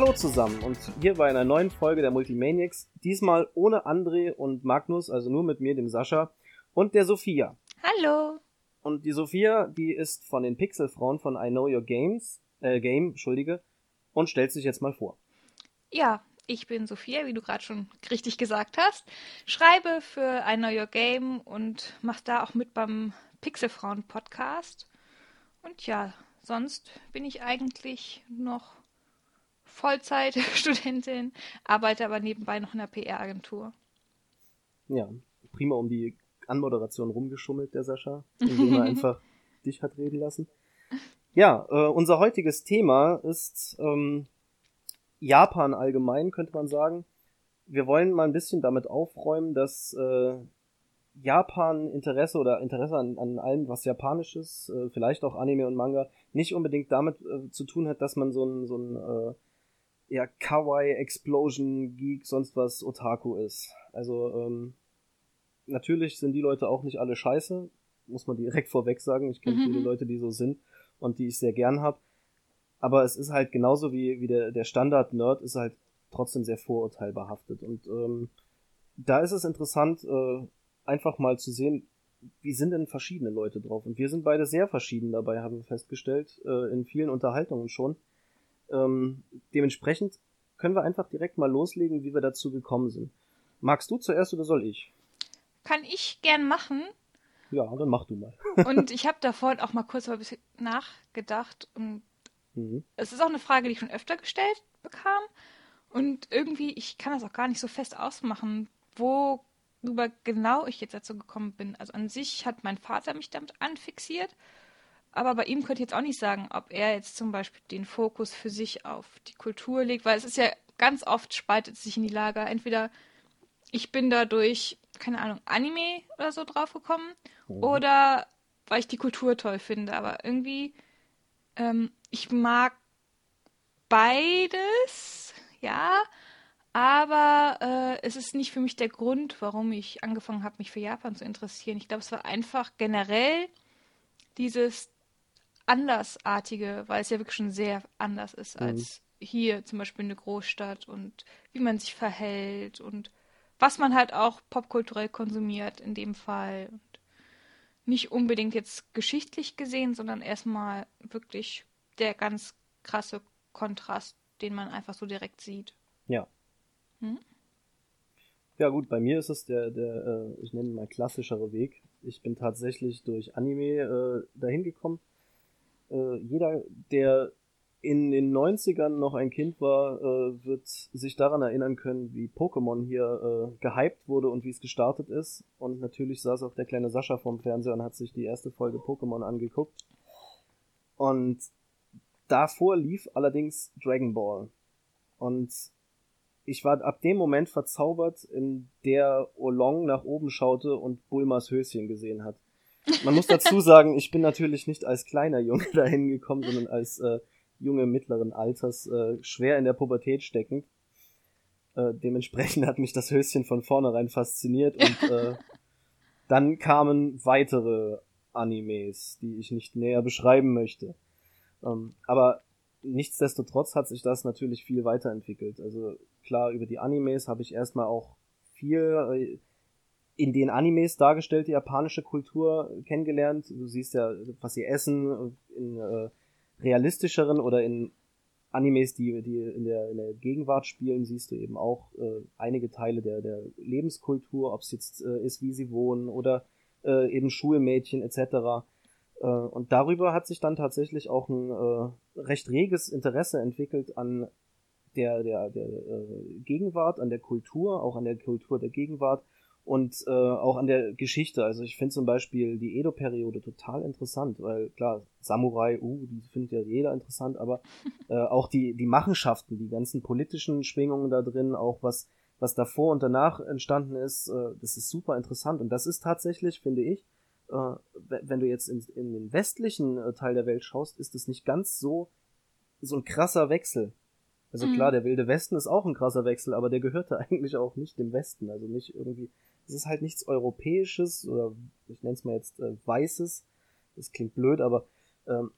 Hallo zusammen und hier bei einer neuen Folge der Multimaniacs. Diesmal ohne André und Magnus, also nur mit mir, dem Sascha und der Sophia. Hallo. Und die Sophia, die ist von den Pixelfrauen von I Know Your Games, äh, Game, entschuldige, und stellt sich jetzt mal vor. Ja, ich bin Sophia, wie du gerade schon richtig gesagt hast. Schreibe für I Know Your Game und mach da auch mit beim Pixelfrauen Podcast. Und ja, sonst bin ich eigentlich noch Vollzeitstudentin, arbeite aber nebenbei noch in der PR-Agentur. Ja, prima um die Anmoderation rumgeschummelt, der Sascha, indem er einfach dich hat reden lassen. Ja, äh, unser heutiges Thema ist ähm, Japan allgemein, könnte man sagen. Wir wollen mal ein bisschen damit aufräumen, dass äh, Japan Interesse oder Interesse an, an allem, was japanisch ist, äh, vielleicht auch Anime und Manga, nicht unbedingt damit äh, zu tun hat, dass man so ein, so ein äh, ja, Kawaii, Explosion, Geek, sonst was Otaku ist. Also, ähm, natürlich sind die Leute auch nicht alle scheiße, muss man direkt vorweg sagen. Ich kenne mhm. viele Leute, die so sind und die ich sehr gern hab. Aber es ist halt genauso wie, wie der, der Standard-Nerd ist halt trotzdem sehr vorurteilbehaftet. Und ähm, da ist es interessant, äh, einfach mal zu sehen, wie sind denn verschiedene Leute drauf. Und wir sind beide sehr verschieden dabei, haben wir festgestellt, äh, in vielen Unterhaltungen schon. Ähm, dementsprechend können wir einfach direkt mal loslegen, wie wir dazu gekommen sind. Magst du zuerst oder soll ich? Kann ich gern machen. Ja, dann mach du mal. und ich habe da vorhin auch mal kurz ein bisschen nachgedacht und mhm. es ist auch eine Frage, die ich schon öfter gestellt bekam und irgendwie, ich kann das auch gar nicht so fest ausmachen, worüber genau ich jetzt dazu gekommen bin. Also an sich hat mein Vater mich damit anfixiert aber bei ihm könnte ich jetzt auch nicht sagen, ob er jetzt zum Beispiel den Fokus für sich auf die Kultur legt, weil es ist ja ganz oft spaltet sich in die Lager. Entweder ich bin da durch, keine Ahnung, Anime oder so draufgekommen mhm. oder weil ich die Kultur toll finde. Aber irgendwie, ähm, ich mag beides, ja, aber äh, es ist nicht für mich der Grund, warum ich angefangen habe, mich für Japan zu interessieren. Ich glaube, es war einfach generell dieses Andersartige, weil es ja wirklich schon sehr anders ist mhm. als hier zum Beispiel eine Großstadt und wie man sich verhält und was man halt auch popkulturell konsumiert in dem Fall. Und nicht unbedingt jetzt geschichtlich gesehen, sondern erstmal wirklich der ganz krasse Kontrast, den man einfach so direkt sieht. Ja. Hm? Ja gut, bei mir ist es der, der äh, ich nenne mal klassischere Weg. Ich bin tatsächlich durch Anime äh, dahin gekommen äh, jeder, der in den 90ern noch ein Kind war, äh, wird sich daran erinnern können, wie Pokémon hier äh, gehypt wurde und wie es gestartet ist. Und natürlich saß auch der kleine Sascha vorm Fernseher und hat sich die erste Folge Pokémon angeguckt. Und davor lief allerdings Dragon Ball. Und ich war ab dem Moment verzaubert, in der Olong nach oben schaute und Bulmas Höschen gesehen hat. Man muss dazu sagen, ich bin natürlich nicht als kleiner Junge dahin gekommen, sondern als äh, Junge mittleren Alters, äh, schwer in der Pubertät steckend. Äh, dementsprechend hat mich das Höschen von vornherein fasziniert und äh, dann kamen weitere Animes, die ich nicht näher beschreiben möchte. Ähm, aber nichtsdestotrotz hat sich das natürlich viel weiterentwickelt. Also klar, über die Animes habe ich erstmal auch viel äh, in den Animes dargestellte japanische Kultur kennengelernt. Du siehst ja, was sie essen, in äh, realistischeren oder in Animes, die, die in der, in der Gegenwart spielen, siehst du eben auch äh, einige Teile der, der Lebenskultur, ob es jetzt äh, ist, wie sie wohnen oder äh, eben Schulmädchen etc. Äh, und darüber hat sich dann tatsächlich auch ein äh, recht reges Interesse entwickelt an der, der, der äh, Gegenwart, an der Kultur, auch an der Kultur der Gegenwart und äh, auch an der Geschichte. Also ich finde zum Beispiel die Edo-Periode total interessant, weil klar, Samurai, uh, die findet ja jeder interessant, aber äh, auch die, die Machenschaften, die ganzen politischen Schwingungen da drin, auch was, was davor und danach entstanden ist, äh, das ist super interessant. Und das ist tatsächlich, finde ich, äh, wenn du jetzt in, in den westlichen äh, Teil der Welt schaust, ist es nicht ganz so, so ein krasser Wechsel. Also mhm. klar, der Wilde Westen ist auch ein krasser Wechsel, aber der gehörte eigentlich auch nicht dem Westen, also nicht irgendwie es ist halt nichts Europäisches oder ich nenne es mal jetzt äh, Weißes. Das klingt blöd, aber ähm,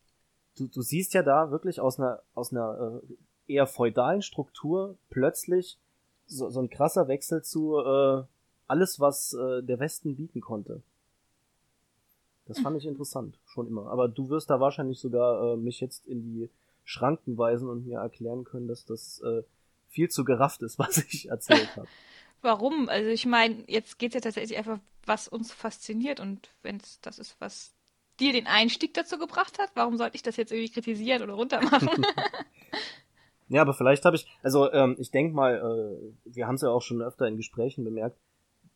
du, du siehst ja da wirklich aus einer, aus einer äh, eher feudalen Struktur plötzlich so, so ein krasser Wechsel zu äh, alles, was äh, der Westen bieten konnte. Das fand ich interessant, schon immer. Aber du wirst da wahrscheinlich sogar äh, mich jetzt in die Schranken weisen und mir erklären können, dass das äh, viel zu gerafft ist, was ich erzählt habe. Warum? Also ich meine, jetzt geht es ja tatsächlich einfach, was uns fasziniert und wenn es das ist, was dir den Einstieg dazu gebracht hat, warum sollte ich das jetzt irgendwie kritisieren oder runtermachen? ja, aber vielleicht habe ich, also ähm, ich denke mal, äh, wir haben es ja auch schon öfter in Gesprächen bemerkt,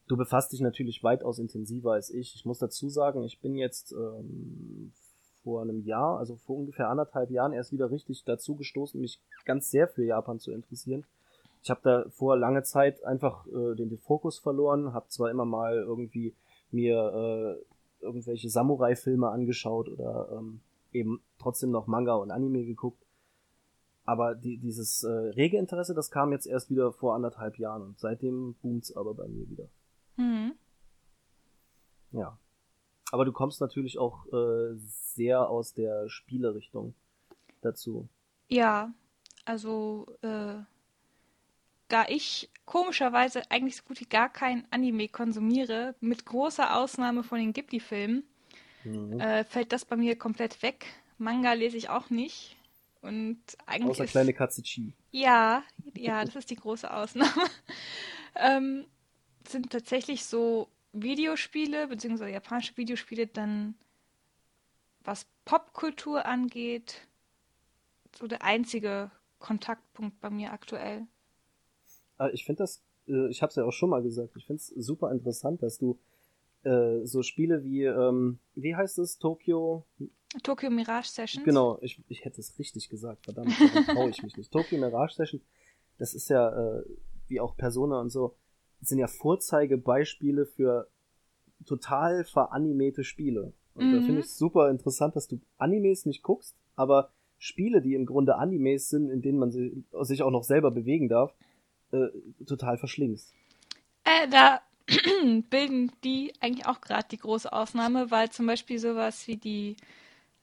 Du befasst dich natürlich weitaus intensiver als ich. Ich muss dazu sagen, ich bin jetzt ähm, vor einem Jahr, also vor ungefähr anderthalb Jahren erst wieder richtig dazu gestoßen, mich ganz sehr für Japan zu interessieren. Ich habe da vor lange Zeit einfach äh, den, den Fokus verloren, habe zwar immer mal irgendwie mir äh, irgendwelche Samurai-Filme angeschaut oder ähm, eben trotzdem noch Manga und Anime geguckt, aber die, dieses äh, rege Interesse, das kam jetzt erst wieder vor anderthalb Jahren und seitdem boomt's aber bei mir wieder. Mhm. Ja. Aber du kommst natürlich auch äh, sehr aus der Spielerichtung dazu. Ja, also äh, da ich komischerweise eigentlich so gut wie gar kein Anime konsumiere, mit großer Ausnahme von den Ghibli-Filmen, mhm. äh, fällt das bei mir komplett weg. Manga lese ich auch nicht. Und eigentlich Außer ist, kleine Katze Chi. Ja, ja, das ist die große Ausnahme. ähm, sind tatsächlich so Videospiele, beziehungsweise japanische Videospiele, dann was Popkultur angeht, so der einzige Kontaktpunkt bei mir aktuell. Ah, ich finde das, äh, ich habe es ja auch schon mal gesagt, ich finde es super interessant, dass du äh, so Spiele wie, ähm, wie heißt es, Tokyo? Tokyo Mirage Sessions. Genau, ich, ich hätte es richtig gesagt, verdammt, traue ich mich nicht. Tokyo Mirage Sessions, das ist ja, äh, wie auch Persona und so, sind ja Vorzeigebeispiele für total veranimierte Spiele. Und mhm. da finde ich es super interessant, dass du Animes nicht guckst, aber Spiele, die im Grunde Animes sind, in denen man sich auch noch selber bewegen darf, äh, total verschlingst. Äh, da bilden die eigentlich auch gerade die große Ausnahme, weil zum Beispiel sowas wie die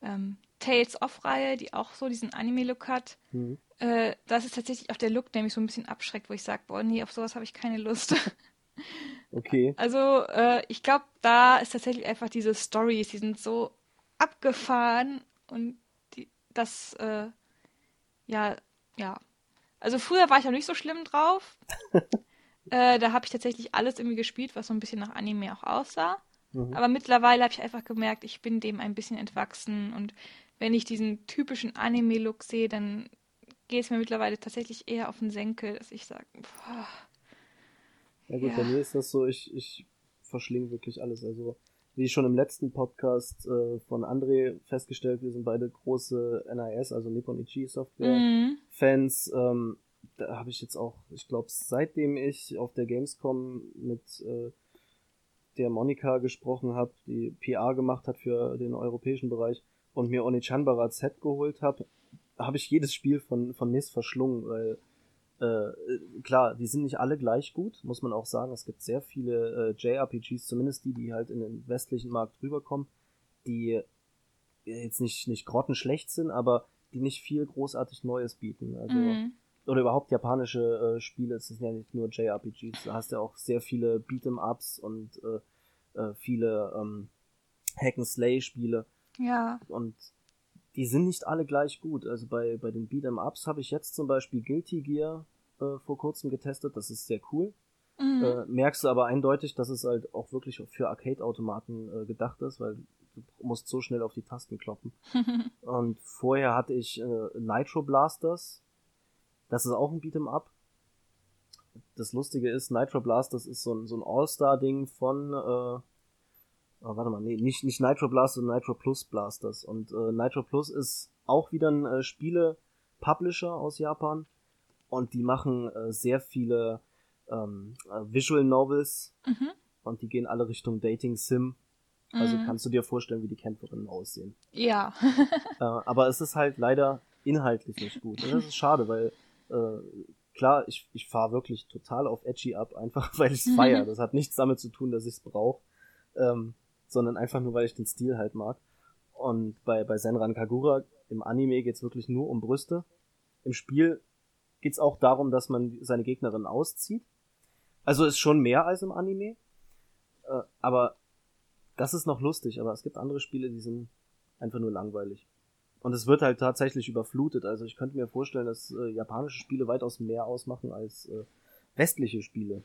ähm, Tales of-Reihe, die auch so diesen Anime-Look hat, mhm. äh, das ist tatsächlich auch der Look, der mich so ein bisschen abschreckt, wo ich sage, boah, nee, auf sowas habe ich keine Lust. okay. Also, äh, ich glaube, da ist tatsächlich einfach diese Stories, die sind so abgefahren und die, das, äh, ja, ja. Also früher war ich auch nicht so schlimm drauf. äh, da habe ich tatsächlich alles irgendwie gespielt, was so ein bisschen nach Anime auch aussah. Mhm. Aber mittlerweile habe ich einfach gemerkt, ich bin dem ein bisschen entwachsen und wenn ich diesen typischen Anime-Look sehe, dann geht es mir mittlerweile tatsächlich eher auf den Senkel, dass ich sage, boah. Ja gut, ja. bei mir ist das so, ich, ich verschlinge wirklich alles. Also, wie schon im letzten Podcast äh, von André festgestellt, wir sind beide große NIS, also Nippon Ichi Software mhm. Fans. Ähm, da habe ich jetzt auch, ich glaube, seitdem ich auf der Gamescom mit äh, der Monika gesprochen habe, die PR gemacht hat für den europäischen Bereich, und mir Onichanbara Z geholt habe, habe ich jedes Spiel von, von NIS verschlungen, weil äh, klar, die sind nicht alle gleich gut, muss man auch sagen. Es gibt sehr viele äh, JRPGs, zumindest die, die halt in den westlichen Markt rüberkommen, die jetzt nicht, nicht grottenschlecht sind, aber die nicht viel großartig Neues bieten. Also, mhm. Oder überhaupt japanische äh, Spiele, es sind ja nicht nur JRPGs, da hast du ja auch sehr viele Beat'em-Ups und äh, äh, viele ähm, Hack-and-Slay-Spiele. Ja. Und die sind nicht alle gleich gut. Also bei, bei den Beat'em Ups habe ich jetzt zum Beispiel Guilty Gear äh, vor kurzem getestet. Das ist sehr cool. Mhm. Äh, merkst du aber eindeutig, dass es halt auch wirklich für Arcade-Automaten äh, gedacht ist, weil du musst so schnell auf die Tasten kloppen. Und vorher hatte ich äh, Nitro Blasters. Das ist auch ein Beat'em Up. Das Lustige ist, Nitro Blasters ist so ein, so ein All-Star-Ding von äh, oh, warte mal, nee, nicht, nicht Nitro Blast, sondern Nitro Plus Blasters. Und äh, Nitro Plus ist auch wieder ein äh, Spiele-Publisher aus Japan. Und die machen äh, sehr viele ähm, äh, Visual Novels. Mhm. Und die gehen alle Richtung Dating Sim. Also mhm. kannst du dir vorstellen, wie die Kämpferinnen aussehen. Ja. äh, aber es ist halt leider inhaltlich nicht gut. Und das ist schade, weil äh, klar, ich, ich fahre wirklich total auf Edgy ab, einfach weil ich es feiere. Das hat nichts damit zu tun, dass ich es brauche. Ähm, sondern einfach nur, weil ich den Stil halt mag. Und bei, bei Senran Kagura im Anime geht's wirklich nur um Brüste. Im Spiel geht's auch darum, dass man seine Gegnerin auszieht. Also ist schon mehr als im Anime. Äh, aber das ist noch lustig, aber es gibt andere Spiele, die sind einfach nur langweilig. Und es wird halt tatsächlich überflutet. Also ich könnte mir vorstellen, dass äh, japanische Spiele weitaus mehr ausmachen als äh, westliche Spiele.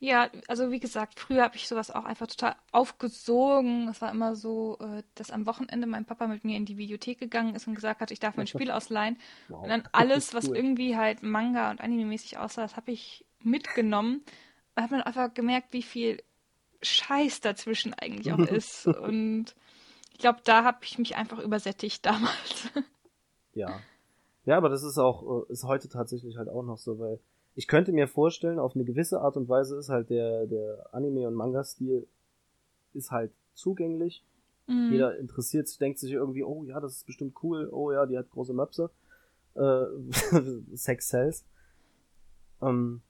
Ja, also wie gesagt, früher habe ich sowas auch einfach total aufgesogen. Es war immer so, äh, dass am Wochenende mein Papa mit mir in die Videothek gegangen ist und gesagt hat, ich darf mir ein Spiel ausleihen. Wow. Und dann alles, was cool. irgendwie halt Manga und Anime-mäßig aussah, das habe ich mitgenommen. Da hat man einfach gemerkt, wie viel Scheiß dazwischen eigentlich auch ist. und ich glaube, da habe ich mich einfach übersättigt damals. ja. Ja, aber das ist auch, äh, ist heute tatsächlich halt auch noch so, weil ich könnte mir vorstellen, auf eine gewisse Art und Weise ist halt der, der Anime- und Manga-Stil ist halt zugänglich. Mhm. Jeder interessiert sich, denkt sich irgendwie, oh ja, das ist bestimmt cool, oh ja, die hat große Möpse. Äh, Sex Cells. Ähm,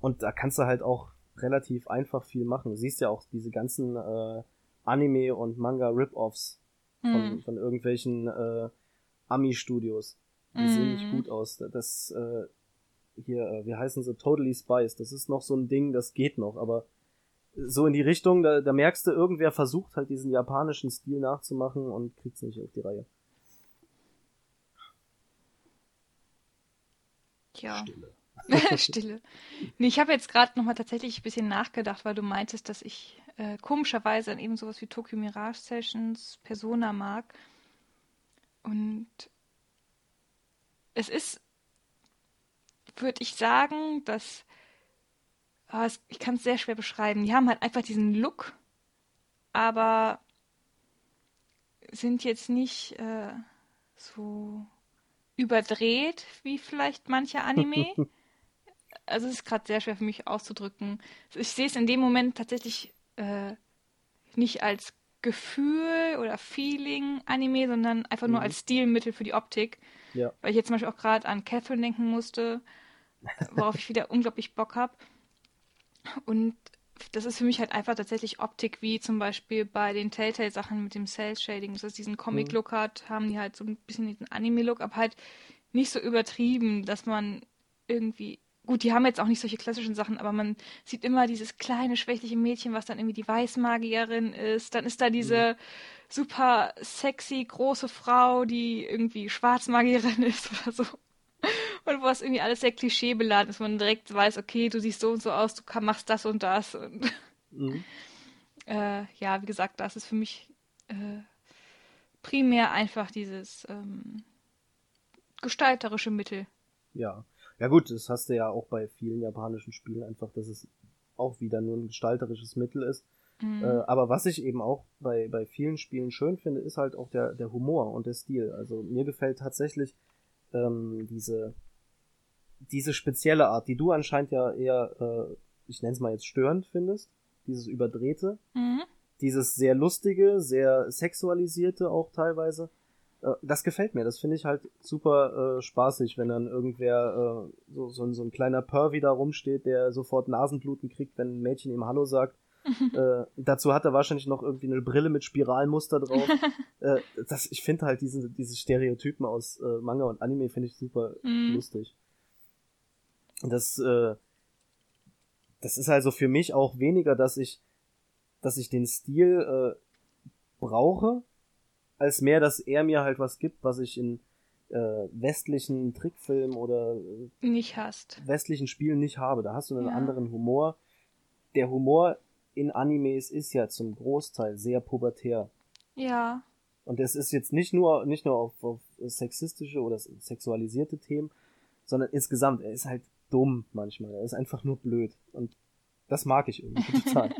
und da kannst du halt auch relativ einfach viel machen. Du siehst ja auch diese ganzen äh, Anime- und Manga-Rip-Offs von, mhm. von irgendwelchen äh, Ami-Studios. Die mhm. sehen nicht gut aus. Das, äh, hier, äh, wie heißen sie, Totally Spice, das ist noch so ein Ding, das geht noch, aber so in die Richtung, da, da merkst du, irgendwer versucht halt diesen japanischen Stil nachzumachen und kriegt's nicht auf die Reihe. Ja. Stille. Stille. Nee, ich habe jetzt gerade nochmal tatsächlich ein bisschen nachgedacht, weil du meintest, dass ich äh, komischerweise an eben sowas wie Tokyo Mirage Sessions Persona mag. Und es ist würde ich sagen, dass oh, es, ich kann es sehr schwer beschreiben. Die haben halt einfach diesen Look, aber sind jetzt nicht äh, so überdreht wie vielleicht manche Anime. also es ist gerade sehr schwer für mich auszudrücken. Ich sehe es in dem Moment tatsächlich äh, nicht als Gefühl oder Feeling Anime, sondern einfach nur mhm. als Stilmittel für die Optik. Ja. Weil ich jetzt zum Beispiel auch gerade an Catherine denken musste worauf ich wieder unglaublich Bock habe. Und das ist für mich halt einfach tatsächlich Optik, wie zum Beispiel bei den Telltale-Sachen mit dem Cell-Shading. Das heißt, diesen Comic-Look mhm. hat, haben die halt so ein bisschen diesen Anime-Look, aber halt nicht so übertrieben, dass man irgendwie. Gut, die haben jetzt auch nicht solche klassischen Sachen, aber man sieht immer dieses kleine, schwächliche Mädchen, was dann irgendwie die Weißmagierin ist. Dann ist da diese mhm. super sexy, große Frau, die irgendwie Schwarzmagierin ist oder so. Und wo es irgendwie alles sehr klischeebeladen ist, man direkt weiß, okay, du siehst so und so aus, du machst das und das. Und mhm. äh, ja, wie gesagt, das ist für mich äh, primär einfach dieses ähm, gestalterische Mittel. Ja. Ja gut, das hast du ja auch bei vielen japanischen Spielen einfach, dass es auch wieder nur ein gestalterisches Mittel ist. Mhm. Äh, aber was ich eben auch bei, bei vielen Spielen schön finde, ist halt auch der, der Humor und der Stil. Also mir gefällt tatsächlich ähm, diese, diese spezielle Art, die du anscheinend ja eher, äh, ich nenne es mal jetzt störend findest, dieses überdrehte, mhm. dieses sehr lustige, sehr sexualisierte auch teilweise. Äh, das gefällt mir, das finde ich halt super äh, spaßig, wenn dann irgendwer äh, so, so, so ein kleiner Pervy da rumsteht, der sofort Nasenbluten kriegt, wenn ein Mädchen ihm Hallo sagt äh, dazu hat er wahrscheinlich noch irgendwie eine Brille mit Spiralmuster drauf. äh, das, ich finde halt diese, diese Stereotypen aus äh, Manga und Anime finde ich super mhm. lustig. Das, äh, das ist also für mich auch weniger, dass ich, dass ich den Stil äh, brauche, als mehr, dass er mir halt was gibt, was ich in äh, westlichen Trickfilmen oder äh, nicht hast. westlichen Spielen nicht habe. Da hast du einen ja. anderen Humor. Der Humor in Animes ist ja zum Großteil sehr pubertär. Ja. Und es ist jetzt nicht nur, nicht nur auf, auf sexistische oder sexualisierte Themen, sondern insgesamt, er ist halt dumm manchmal. Er ist einfach nur blöd. Und das mag ich irgendwie total.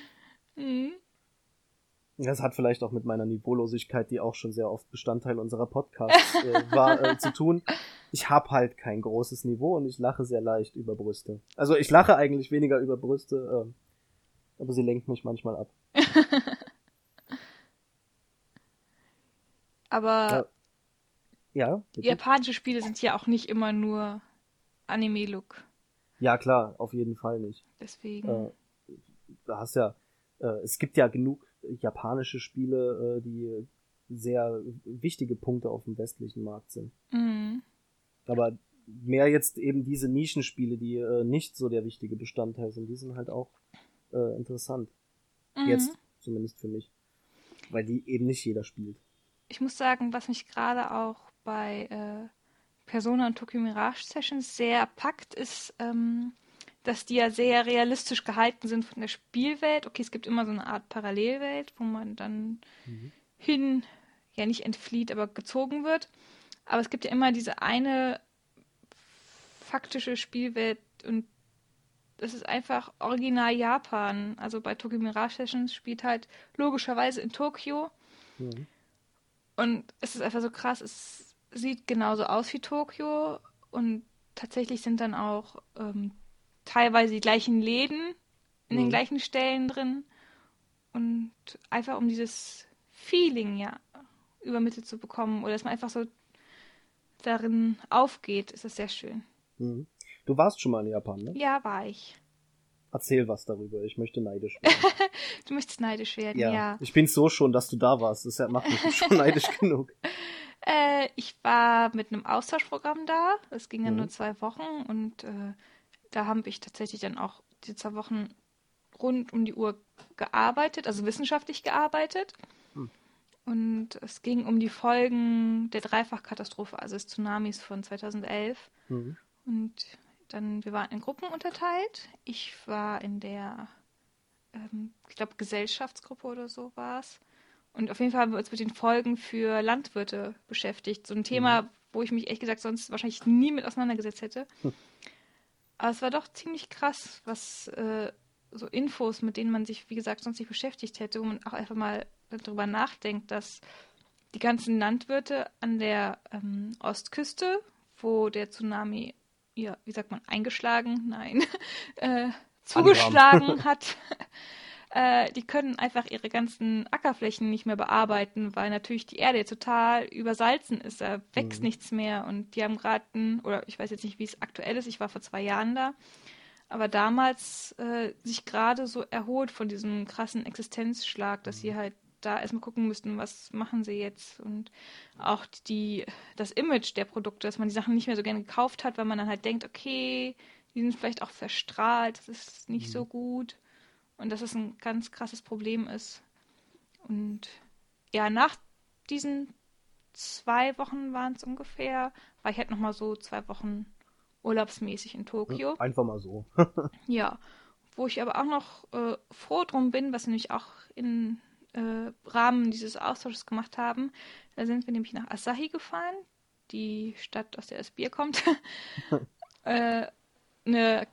mhm. Das hat vielleicht auch mit meiner Niveaulosigkeit, die auch schon sehr oft Bestandteil unserer Podcasts äh, war, äh, zu tun. Ich habe halt kein großes Niveau und ich lache sehr leicht über Brüste. Also ich lache eigentlich weniger über Brüste, äh, aber sie lenkt mich manchmal ab. aber ja, japanische Spiele sind ja auch nicht immer nur Anime-Look. Ja, klar, auf jeden Fall nicht. Deswegen. Äh, da hast ja, äh, es gibt ja genug japanische Spiele, äh, die sehr wichtige Punkte auf dem westlichen Markt sind. Mhm. Aber mehr jetzt eben diese Nischenspiele, die äh, nicht so der wichtige Bestandteil sind, die sind halt auch äh, interessant. Mhm. Jetzt zumindest für mich. Weil die eben nicht jeder spielt. Ich muss sagen, was mich gerade auch bei äh, Persona und Tokyo Mirage Sessions sehr packt, ist, ähm, dass die ja sehr realistisch gehalten sind von der Spielwelt. Okay, es gibt immer so eine Art Parallelwelt, wo man dann mhm. hin, ja nicht entflieht, aber gezogen wird. Aber es gibt ja immer diese eine faktische Spielwelt und das ist einfach original Japan. Also bei Tokyo Mirage Sessions spielt halt logischerweise in Tokio. Mhm. Und es ist einfach so krass, es sieht genauso aus wie Tokio und tatsächlich sind dann auch ähm, teilweise die gleichen Läden in mhm. den gleichen Stellen drin. Und einfach um dieses Feeling ja übermittelt zu bekommen oder dass man einfach so darin aufgeht, ist das sehr schön. Mhm. Du warst schon mal in Japan, ne? Ja, war ich. Erzähl was darüber. Ich möchte neidisch werden. du möchtest neidisch werden, ja. ja. Ich bin so schon, dass du da warst. Das macht mich schon neidisch genug. Äh, ich war mit einem Austauschprogramm da. Es ging ja mhm. nur zwei Wochen und äh, da habe ich tatsächlich dann auch die zwei Wochen rund um die Uhr gearbeitet, also wissenschaftlich gearbeitet. Hm. Und es ging um die Folgen der Dreifachkatastrophe, also des Tsunamis von 2011. Mhm. Und dann, wir waren in Gruppen unterteilt. Ich war in der, ähm, ich glaube, Gesellschaftsgruppe oder so war es. Und auf jeden Fall haben wir uns mit den Folgen für Landwirte beschäftigt. So ein Thema, mhm. wo ich mich ehrlich gesagt sonst wahrscheinlich nie mit auseinandergesetzt hätte. Hm. Aber es war doch ziemlich krass, was äh, so Infos, mit denen man sich, wie gesagt, sonst nicht beschäftigt hätte, wo man auch einfach mal darüber nachdenkt, dass die ganzen Landwirte an der ähm, Ostküste, wo der Tsunami, ja, wie sagt man, eingeschlagen, nein, äh, zugeschlagen hat, äh, die können einfach ihre ganzen Ackerflächen nicht mehr bearbeiten, weil natürlich die Erde total übersalzen ist. Da wächst mhm. nichts mehr. Und die haben gerade, oder ich weiß jetzt nicht, wie es aktuell ist, ich war vor zwei Jahren da, aber damals äh, sich gerade so erholt von diesem krassen Existenzschlag, dass sie mhm. halt da erstmal gucken müssten, was machen sie jetzt und auch die, das Image der Produkte, dass man die Sachen nicht mehr so gerne gekauft hat, weil man dann halt denkt, okay, die sind vielleicht auch verstrahlt, das ist nicht mhm. so gut. Und dass es ein ganz krasses Problem ist. Und ja, nach diesen zwei Wochen waren es ungefähr, war ich halt nochmal so zwei Wochen urlaubsmäßig in Tokio. Einfach mal so. ja. Wo ich aber auch noch äh, froh drum bin, was wir nämlich auch im äh, Rahmen dieses Austausches gemacht haben. Da sind wir nämlich nach Asahi gefahren, die Stadt, aus der das Bier kommt. äh, eine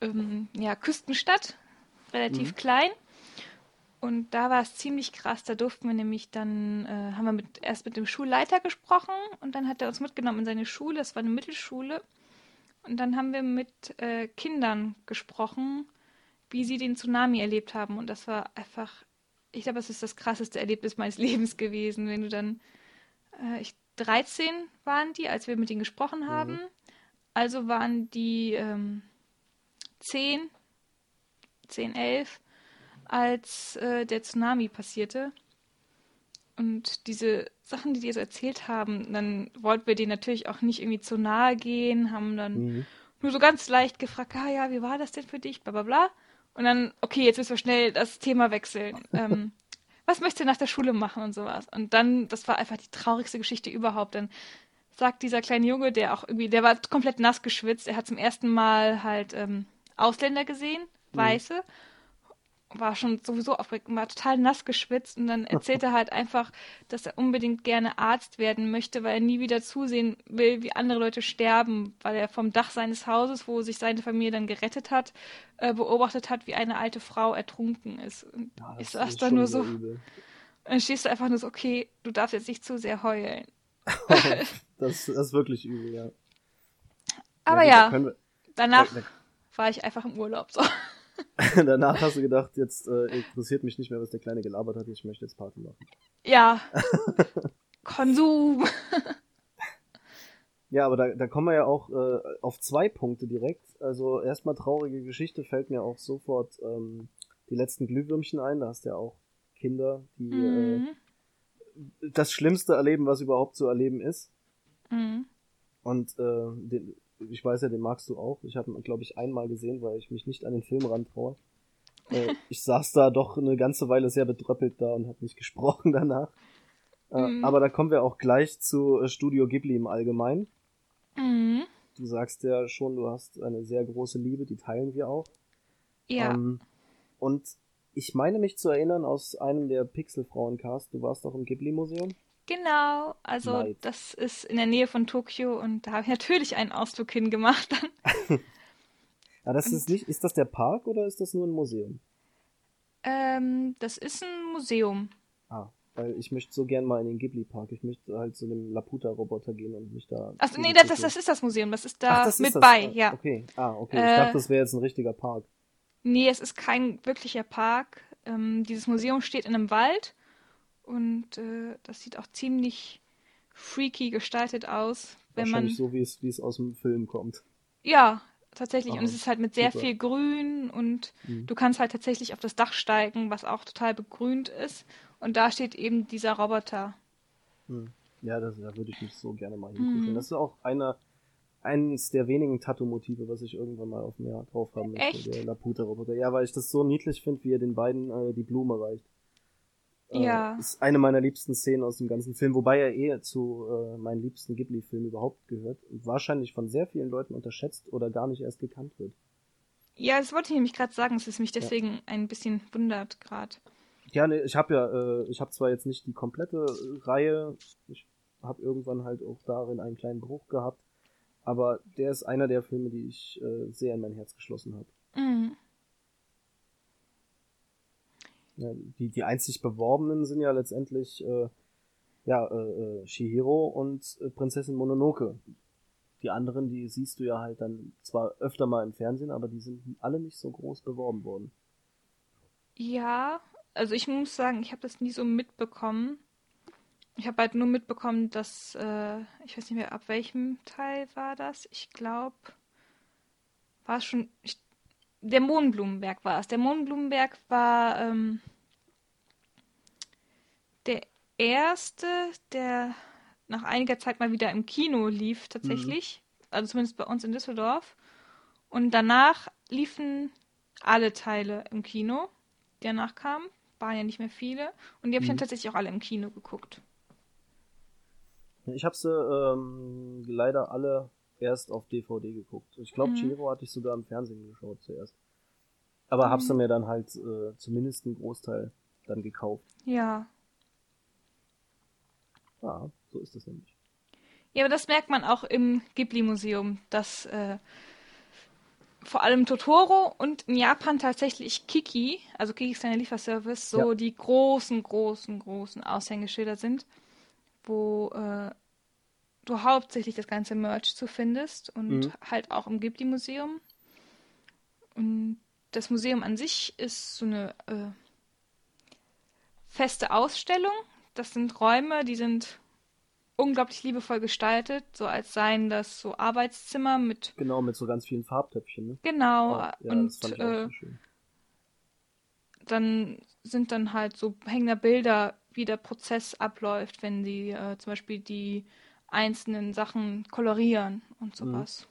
ähm, ja, Küstenstadt relativ mhm. klein. Und da war es ziemlich krass. Da durften wir nämlich dann, äh, haben wir mit, erst mit dem Schulleiter gesprochen und dann hat er uns mitgenommen in seine Schule. Das war eine Mittelschule. Und dann haben wir mit äh, Kindern gesprochen, wie sie den Tsunami erlebt haben. Und das war einfach, ich glaube, das ist das krasseste Erlebnis meines Lebens gewesen, wenn du dann, äh, ich, 13 waren die, als wir mit ihnen gesprochen haben. Mhm. Also waren die ähm, 10 10, 11, als äh, der Tsunami passierte. Und diese Sachen, die die so erzählt haben, dann wollten wir denen natürlich auch nicht irgendwie zu nahe gehen, haben dann mhm. nur so ganz leicht gefragt, ah ja, wie war das denn für dich, bla bla bla. Und dann, okay, jetzt müssen wir schnell das Thema wechseln. ähm, was möchtest du nach der Schule machen und sowas? Und dann, das war einfach die traurigste Geschichte überhaupt. Dann sagt dieser kleine Junge, der auch irgendwie, der war komplett nass geschwitzt, er hat zum ersten Mal halt ähm, Ausländer gesehen, Mhm. Weiße. War schon sowieso aufgeregt und war total nass geschwitzt und dann erzählt er halt einfach, dass er unbedingt gerne Arzt werden möchte, weil er nie wieder zusehen will, wie andere Leute sterben, weil er vom Dach seines Hauses, wo sich seine Familie dann gerettet hat, äh, beobachtet hat, wie eine alte Frau ertrunken ist. Und ja, ich saß da nur so. Und dann stehst du einfach nur so, okay, du darfst jetzt nicht zu sehr heulen. das, das ist wirklich übel, ja. Aber ja, ja danach war ich einfach im Urlaub. So. Danach hast du gedacht, jetzt äh, interessiert mich nicht mehr, was der Kleine gelabert hat, ich möchte jetzt Party machen. Ja. Konsum. ja, aber da, da kommen wir ja auch äh, auf zwei Punkte direkt. Also erstmal traurige Geschichte fällt mir auch sofort ähm, die letzten Glühwürmchen ein. Da hast du ja auch Kinder, die mhm. äh, das Schlimmste erleben, was überhaupt zu erleben ist. Mhm. Und äh, den, ich weiß ja, den magst du auch. Ich habe ihn, glaube ich, einmal gesehen, weil ich mich nicht an den Film rantraue. Äh, ich saß da doch eine ganze Weile sehr bedröppelt da und habe nicht gesprochen danach. Äh, mhm. Aber da kommen wir auch gleich zu äh, Studio Ghibli im Allgemeinen. Mhm. Du sagst ja schon, du hast eine sehr große Liebe, die teilen wir auch. Ja. Ähm, und ich meine mich zu erinnern aus einem der Pixel-Frauen-Cast, du warst doch im Ghibli-Museum. Genau, also Leid. das ist in der Nähe von Tokio und da habe ich natürlich einen Ausflug hingemacht. ja, das ist nicht, ist das der Park oder ist das nur ein Museum? Ähm, das ist ein Museum. Ah, weil ich möchte so gern mal in den Ghibli-Park. Ich möchte halt zu dem Laputa-Roboter gehen und mich da. Achso, nee, das, das, das, ist das Museum. Das ist da Ach, das mit ist bei, ja. Okay, ah, okay. Ich dachte, das wäre jetzt ein richtiger Park. Nee, es ist kein wirklicher Park. Ähm, dieses Museum steht in einem Wald und äh, das sieht auch ziemlich freaky gestaltet aus. Wenn Wahrscheinlich man... so, wie es, wie es aus dem Film kommt. Ja, tatsächlich. Ah, und es ist halt mit sehr super. viel Grün und mhm. du kannst halt tatsächlich auf das Dach steigen, was auch total begrünt ist. Und da steht eben dieser Roboter. Mhm. Ja, das, da würde ich mich so gerne mal hingucken. Mhm. Das ist auch einer, eines der wenigen Tattoo-Motive, was ich irgendwann mal auf Jahr drauf haben möchte. Echt? Der Laputa-Roboter. Ja, weil ich das so niedlich finde, wie er den beiden äh, die Blume reicht. Äh, ja. Ist eine meiner liebsten Szenen aus dem ganzen Film, wobei er eher zu äh, meinen liebsten Ghibli-Filmen überhaupt gehört und wahrscheinlich von sehr vielen Leuten unterschätzt oder gar nicht erst gekannt wird. Ja, das wollte ich nämlich gerade sagen, es mich deswegen ja. ein bisschen wundert gerade. Ja, nee, ich habe ja, äh, ich habe zwar jetzt nicht die komplette Reihe, ich habe irgendwann halt auch darin einen kleinen Bruch gehabt, aber der ist einer der Filme, die ich äh, sehr in mein Herz geschlossen habe. Mhm. Ja, die, die einzig Beworbenen sind ja letztendlich äh, ja, äh, äh, Shihiro und äh, Prinzessin Mononoke. Die anderen, die siehst du ja halt dann zwar öfter mal im Fernsehen, aber die sind alle nicht so groß beworben worden. Ja, also ich muss sagen, ich habe das nie so mitbekommen. Ich habe halt nur mitbekommen, dass, äh, ich weiß nicht mehr, ab welchem Teil war das? Ich glaube, war es schon, ich, der Mohnblumenberg war es. Der Mohnblumenberg war ähm, erste, der nach einiger Zeit mal wieder im Kino lief, tatsächlich. Mhm. Also zumindest bei uns in Düsseldorf. Und danach liefen alle Teile im Kino, die danach kamen. Waren ja nicht mehr viele. Und die habe ich dann mhm. tatsächlich auch alle im Kino geguckt. Ich habe sie ähm, leider alle erst auf DVD geguckt. Ich glaube, mhm. Chiro hatte ich sogar im Fernsehen geschaut zuerst. Aber mhm. hab's dann mir dann halt äh, zumindest einen Großteil dann gekauft. Ja. Ja, so ist das nämlich. Ja, aber das merkt man auch im Ghibli-Museum, dass äh, vor allem Totoro und in Japan tatsächlich Kiki, also Kiki ist kleiner Lieferservice, so ja. die großen, großen, großen Aushängeschilder sind, wo äh, du hauptsächlich das ganze Merch zu findest und mhm. halt auch im Ghibli-Museum. Und das Museum an sich ist so eine äh, feste Ausstellung. Das sind Räume, die sind unglaublich liebevoll gestaltet, so als seien das so Arbeitszimmer mit. Genau, mit so ganz vielen Farbtöpfchen. Ne? Genau. Oh, ja, und äh, dann sind dann halt so hängende Bilder, wie der Prozess abläuft, wenn sie äh, zum Beispiel die einzelnen Sachen kolorieren und sowas. Mhm.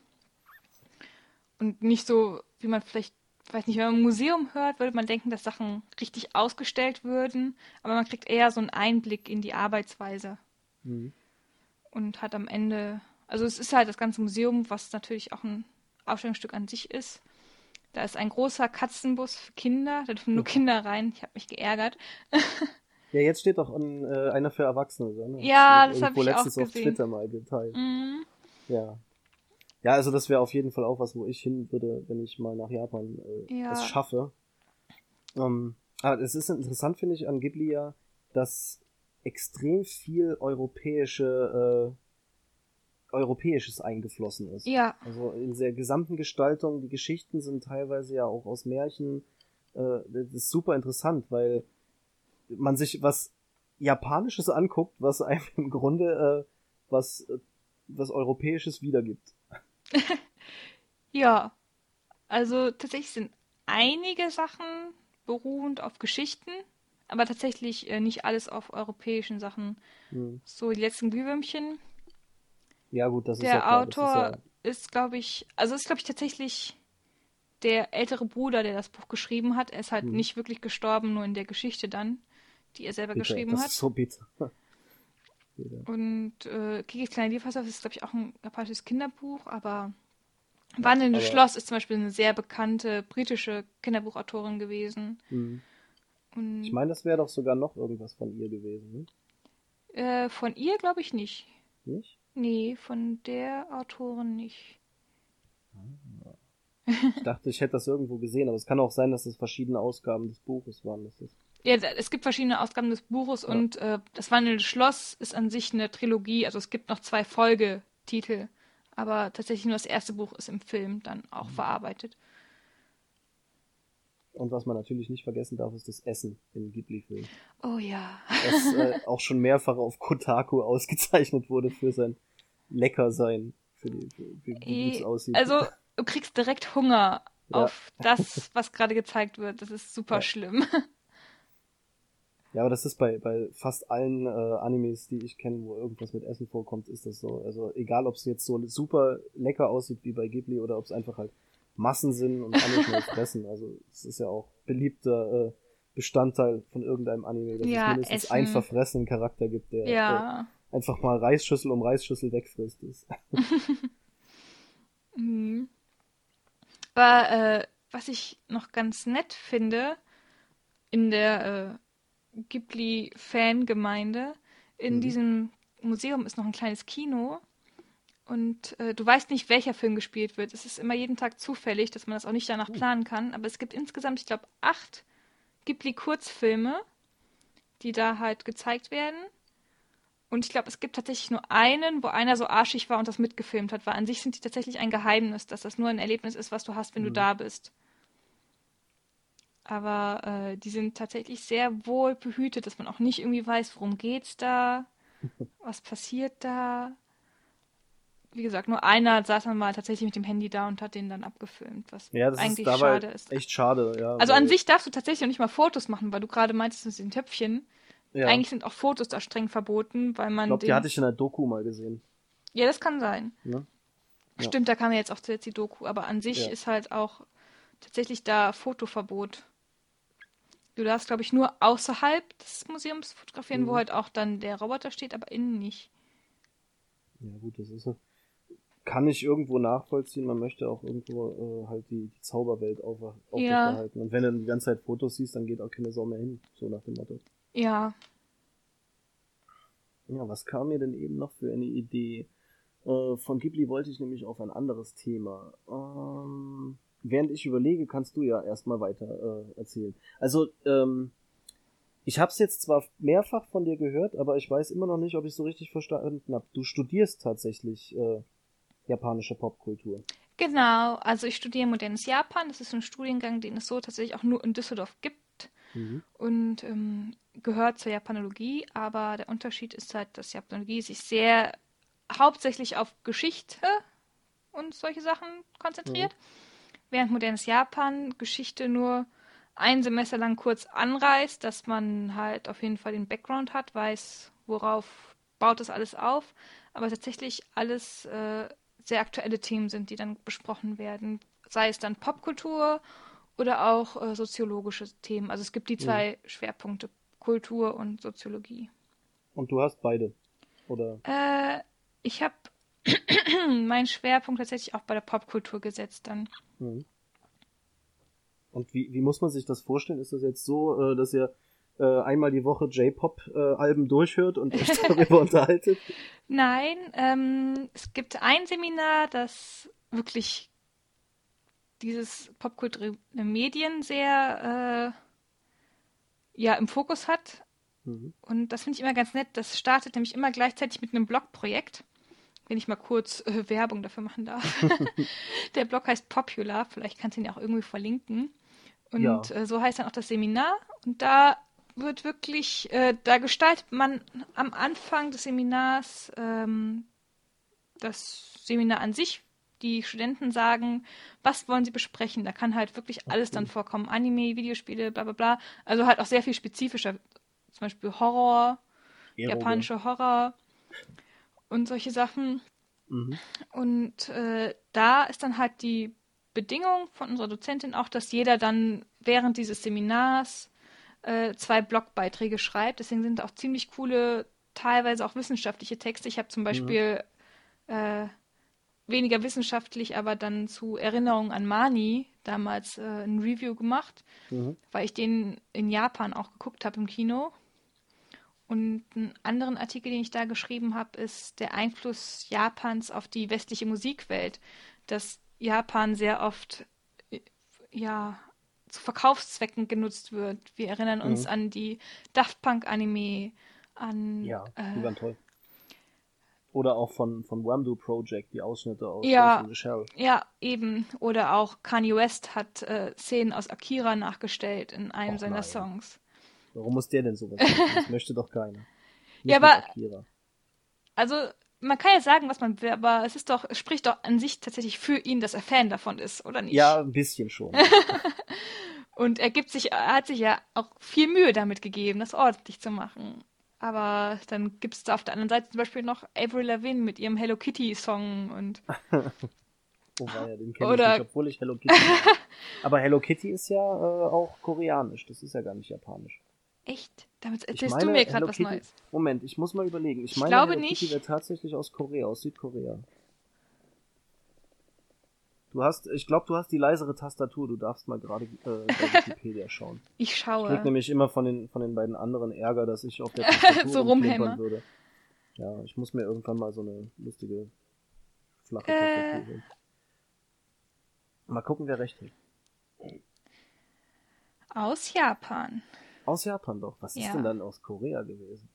Und nicht so, wie man vielleicht, weiß nicht, wenn man ein Museum hört, würde man denken, dass Sachen richtig ausgestellt würden, aber man kriegt eher so einen Einblick in die Arbeitsweise. Mhm. Und hat am Ende, also es ist halt das ganze Museum, was natürlich auch ein Ausstellungsstück an sich ist. Da ist ein großer Katzenbus für Kinder, da dürfen nur Kinder rein. Ich habe mich geärgert. Ja, jetzt steht doch ein, äh, einer für Erwachsene. Ne? Ja, das, das habe ich letztens auch gesehen. auf Twitter mal geteilt. Mhm. Ja. Ja, also das wäre auf jeden Fall auch was, wo ich hin würde, wenn ich mal nach Japan äh, ja. es schaffe. Ähm, aber es ist interessant, finde ich, an Ghibli ja, dass extrem viel europäische äh, Europäisches eingeflossen ist. Ja. Also in der gesamten Gestaltung, die Geschichten sind teilweise ja auch aus Märchen. Äh, das ist super interessant, weil man sich was Japanisches anguckt, was einem im Grunde äh, was, äh, was Europäisches wiedergibt. ja, also tatsächlich sind einige Sachen beruhend auf Geschichten, aber tatsächlich äh, nicht alles auf europäischen Sachen. Mhm. So die letzten Glühwürmchen Ja, gut, das der ist ja klar. Autor ist, ja... ist glaube ich, also ist, glaube ich, tatsächlich der ältere Bruder, der das Buch geschrieben hat. Er ist halt hm. nicht wirklich gestorben, nur in der Geschichte dann, die er selber bitter, geschrieben das hat. Ist so bitter. Und äh, Kikis kleine Liefersaft ist, glaube ich, auch ein japanisches Kinderbuch, aber Wandelndes Schloss ist zum Beispiel eine sehr bekannte britische Kinderbuchautorin gewesen. Mhm. ich meine, das wäre doch sogar noch irgendwas von ihr gewesen. Ne? Äh, von ihr glaube ich nicht. Nicht? Nee, von der Autorin nicht. Ah. Ich dachte, ich hätte das irgendwo gesehen, aber es kann auch sein, dass es verschiedene Ausgaben des Buches waren. Das ist ja, es gibt verschiedene Ausgaben des Buches ja. und äh, das Wandelnde Schloss ist an sich eine Trilogie, also es gibt noch zwei Folgetitel aber tatsächlich nur das erste Buch ist im Film dann auch mhm. verarbeitet. Und was man natürlich nicht vergessen darf, ist das Essen im Ghibli-Film. Oh ja. Das äh, auch schon mehrfach auf Kotaku ausgezeichnet wurde für sein Leckersein, für, die, für, für wie es aussieht. Also, du kriegst direkt Hunger ja. auf das, was gerade gezeigt wird. Das ist super ja. schlimm. Ja, aber das ist bei, bei fast allen äh, Animes, die ich kenne, wo irgendwas mit Essen vorkommt, ist das so. Also egal, ob es jetzt so super lecker aussieht wie bei Ghibli oder ob es einfach halt Massen sind und alle schnell fressen. Also es ist ja auch beliebter äh, Bestandteil von irgendeinem Anime, dass ja, es mindestens Essen. einen verfressenen Charakter gibt, der ja. äh, einfach mal Reisschüssel um Reisschüssel wegfrisst. Ist. mhm. Aber äh, was ich noch ganz nett finde, in der äh, Ghibli-Fangemeinde. In mhm. diesem Museum ist noch ein kleines Kino. Und äh, du weißt nicht, welcher Film gespielt wird. Es ist immer jeden Tag zufällig, dass man das auch nicht danach oh. planen kann. Aber es gibt insgesamt, ich glaube, acht Ghibli-Kurzfilme, die da halt gezeigt werden. Und ich glaube, es gibt tatsächlich nur einen, wo einer so arschig war und das mitgefilmt hat, weil an sich sind die tatsächlich ein Geheimnis, dass das nur ein Erlebnis ist, was du hast, wenn mhm. du da bist. Aber äh, die sind tatsächlich sehr wohl behütet, dass man auch nicht irgendwie weiß, worum geht's da, was passiert da. Wie gesagt, nur einer saß dann mal tatsächlich mit dem Handy da und hat den dann abgefilmt, was ja, eigentlich ist schade ist. Echt schade, ja. Also an sich darfst du tatsächlich auch nicht mal Fotos machen, weil du gerade meintest mit den Töpfchen. Ja. Eigentlich sind auch Fotos da streng verboten, weil man. Ich glaube, die hatte ich in der Doku mal gesehen. Ja, das kann sein. Ja. Stimmt, da kam ja jetzt auch zuletzt die Doku, aber an sich ist halt auch tatsächlich da Fotoverbot. Du darfst, glaube ich, nur außerhalb des Museums fotografieren, mhm. wo halt auch dann der Roboter steht, aber innen nicht. Ja, gut, das ist ja. Kann ich irgendwo nachvollziehen, man möchte auch irgendwo äh, halt die, die Zauberwelt auf, aufrechterhalten. Ja. Und wenn du die ganze Zeit Fotos siehst, dann geht auch keine Sau mehr hin, so nach dem Motto. Ja. Ja, was kam mir denn eben noch für eine Idee? Äh, von Ghibli wollte ich nämlich auf ein anderes Thema. Ähm, während ich überlege, kannst du ja erstmal weiter äh, erzählen. Also, ähm, ich habe es jetzt zwar mehrfach von dir gehört, aber ich weiß immer noch nicht, ob ich so richtig verstanden habe. Du studierst tatsächlich äh, japanische Popkultur. Genau, also ich studiere modernes Japan. Das ist ein Studiengang, den es so tatsächlich auch nur in Düsseldorf gibt mhm. und ähm, gehört zur Japanologie. Aber der Unterschied ist halt, dass Japanologie sich sehr hauptsächlich auf Geschichte und solche Sachen konzentriert. Mhm während modernes Japan Geschichte nur ein Semester lang kurz anreißt, dass man halt auf jeden Fall den Background hat, weiß, worauf baut das alles auf, aber tatsächlich alles äh, sehr aktuelle Themen sind, die dann besprochen werden, sei es dann Popkultur oder auch äh, soziologische Themen. Also es gibt die mhm. zwei mhm. Schwerpunkte, Kultur und Soziologie. Und du hast beide, oder? Äh, ich habe meinen Schwerpunkt tatsächlich auch bei der Popkultur gesetzt dann. Mhm. Und wie, wie muss man sich das vorstellen? Ist das jetzt so, äh, dass ihr äh, einmal die Woche J-Pop-Alben durchhört und euch darüber unterhaltet? Nein, ähm, es gibt ein Seminar, das wirklich dieses popkulturelle Medien sehr äh, ja im Fokus hat. Mhm. Und das finde ich immer ganz nett. Das startet nämlich immer gleichzeitig mit einem Blogprojekt wenn ich mal kurz äh, Werbung dafür machen darf. der Blog heißt Popular, vielleicht kannst du ihn ja auch irgendwie verlinken. Und ja. äh, so heißt dann auch das Seminar. Und da wird wirklich, äh, da gestaltet man am Anfang des Seminars ähm, das Seminar an sich. Die Studenten sagen, was wollen sie besprechen. Da kann halt wirklich alles dann vorkommen. Anime, Videospiele, bla bla bla. Also halt auch sehr viel spezifischer. Zum Beispiel Horror, Eroge. japanische Horror und solche Sachen. Mhm. Und äh, da ist dann halt die Bedingung von unserer Dozentin auch, dass jeder dann während dieses Seminars äh, zwei Blogbeiträge schreibt. Deswegen sind auch ziemlich coole, teilweise auch wissenschaftliche Texte. Ich habe zum mhm. Beispiel mhm. äh, weniger wissenschaftlich, aber dann zu Erinnerung an Mani damals äh, ein Review gemacht, mhm. weil ich den in Japan auch geguckt habe im Kino. Und einen anderen Artikel, den ich da geschrieben habe, ist der Einfluss Japans auf die westliche Musikwelt. Dass Japan sehr oft äh, ja zu Verkaufszwecken genutzt wird. Wir erinnern uns mhm. an die Daft Punk Anime, an ja, die äh, waren toll. Oder auch von, von Wamdu Project, die Ausschnitte aus ja, Ja, eben. Oder auch Kanye West hat äh, Szenen aus Akira nachgestellt in einem Och, seiner nein. Songs. Warum muss der denn sowas machen? Das möchte doch keiner. Nicht ja, aber. Also, man kann ja sagen, was man will, aber es ist doch, es spricht doch an sich tatsächlich für ihn, dass er Fan davon ist, oder nicht? Ja, ein bisschen schon. Und er gibt sich, er hat sich ja auch viel Mühe damit gegeben, das ordentlich zu machen. Aber dann gibt es da auf der anderen Seite zum Beispiel noch Avril Lavigne mit ihrem Hello Kitty Song und. oh, ja, den kenne ich nicht, obwohl ich Hello Kitty. Aber Hello Kitty ist ja äh, auch koreanisch, das ist ja gar nicht japanisch. Echt? Damit erzählst meine, du mir gerade was Kitty, Neues. Moment, ich muss mal überlegen. Ich, ich meine, glaube Hello nicht. Kitty wäre tatsächlich aus Korea, aus Südkorea. Du hast, ich glaube, du hast die leisere Tastatur. Du darfst mal gerade äh, bei Wikipedia schauen. Ich schaue. Ich krieg nämlich immer von den, von den beiden anderen Ärger, dass ich auf der Tastatur so rumhämmern würde. Ja, ich muss mir irgendwann mal so eine lustige flache äh. Tastatur holen. Mal gucken, wer recht hat. Aus Japan. Aus Japan doch. Was ja. ist denn dann aus Korea gewesen?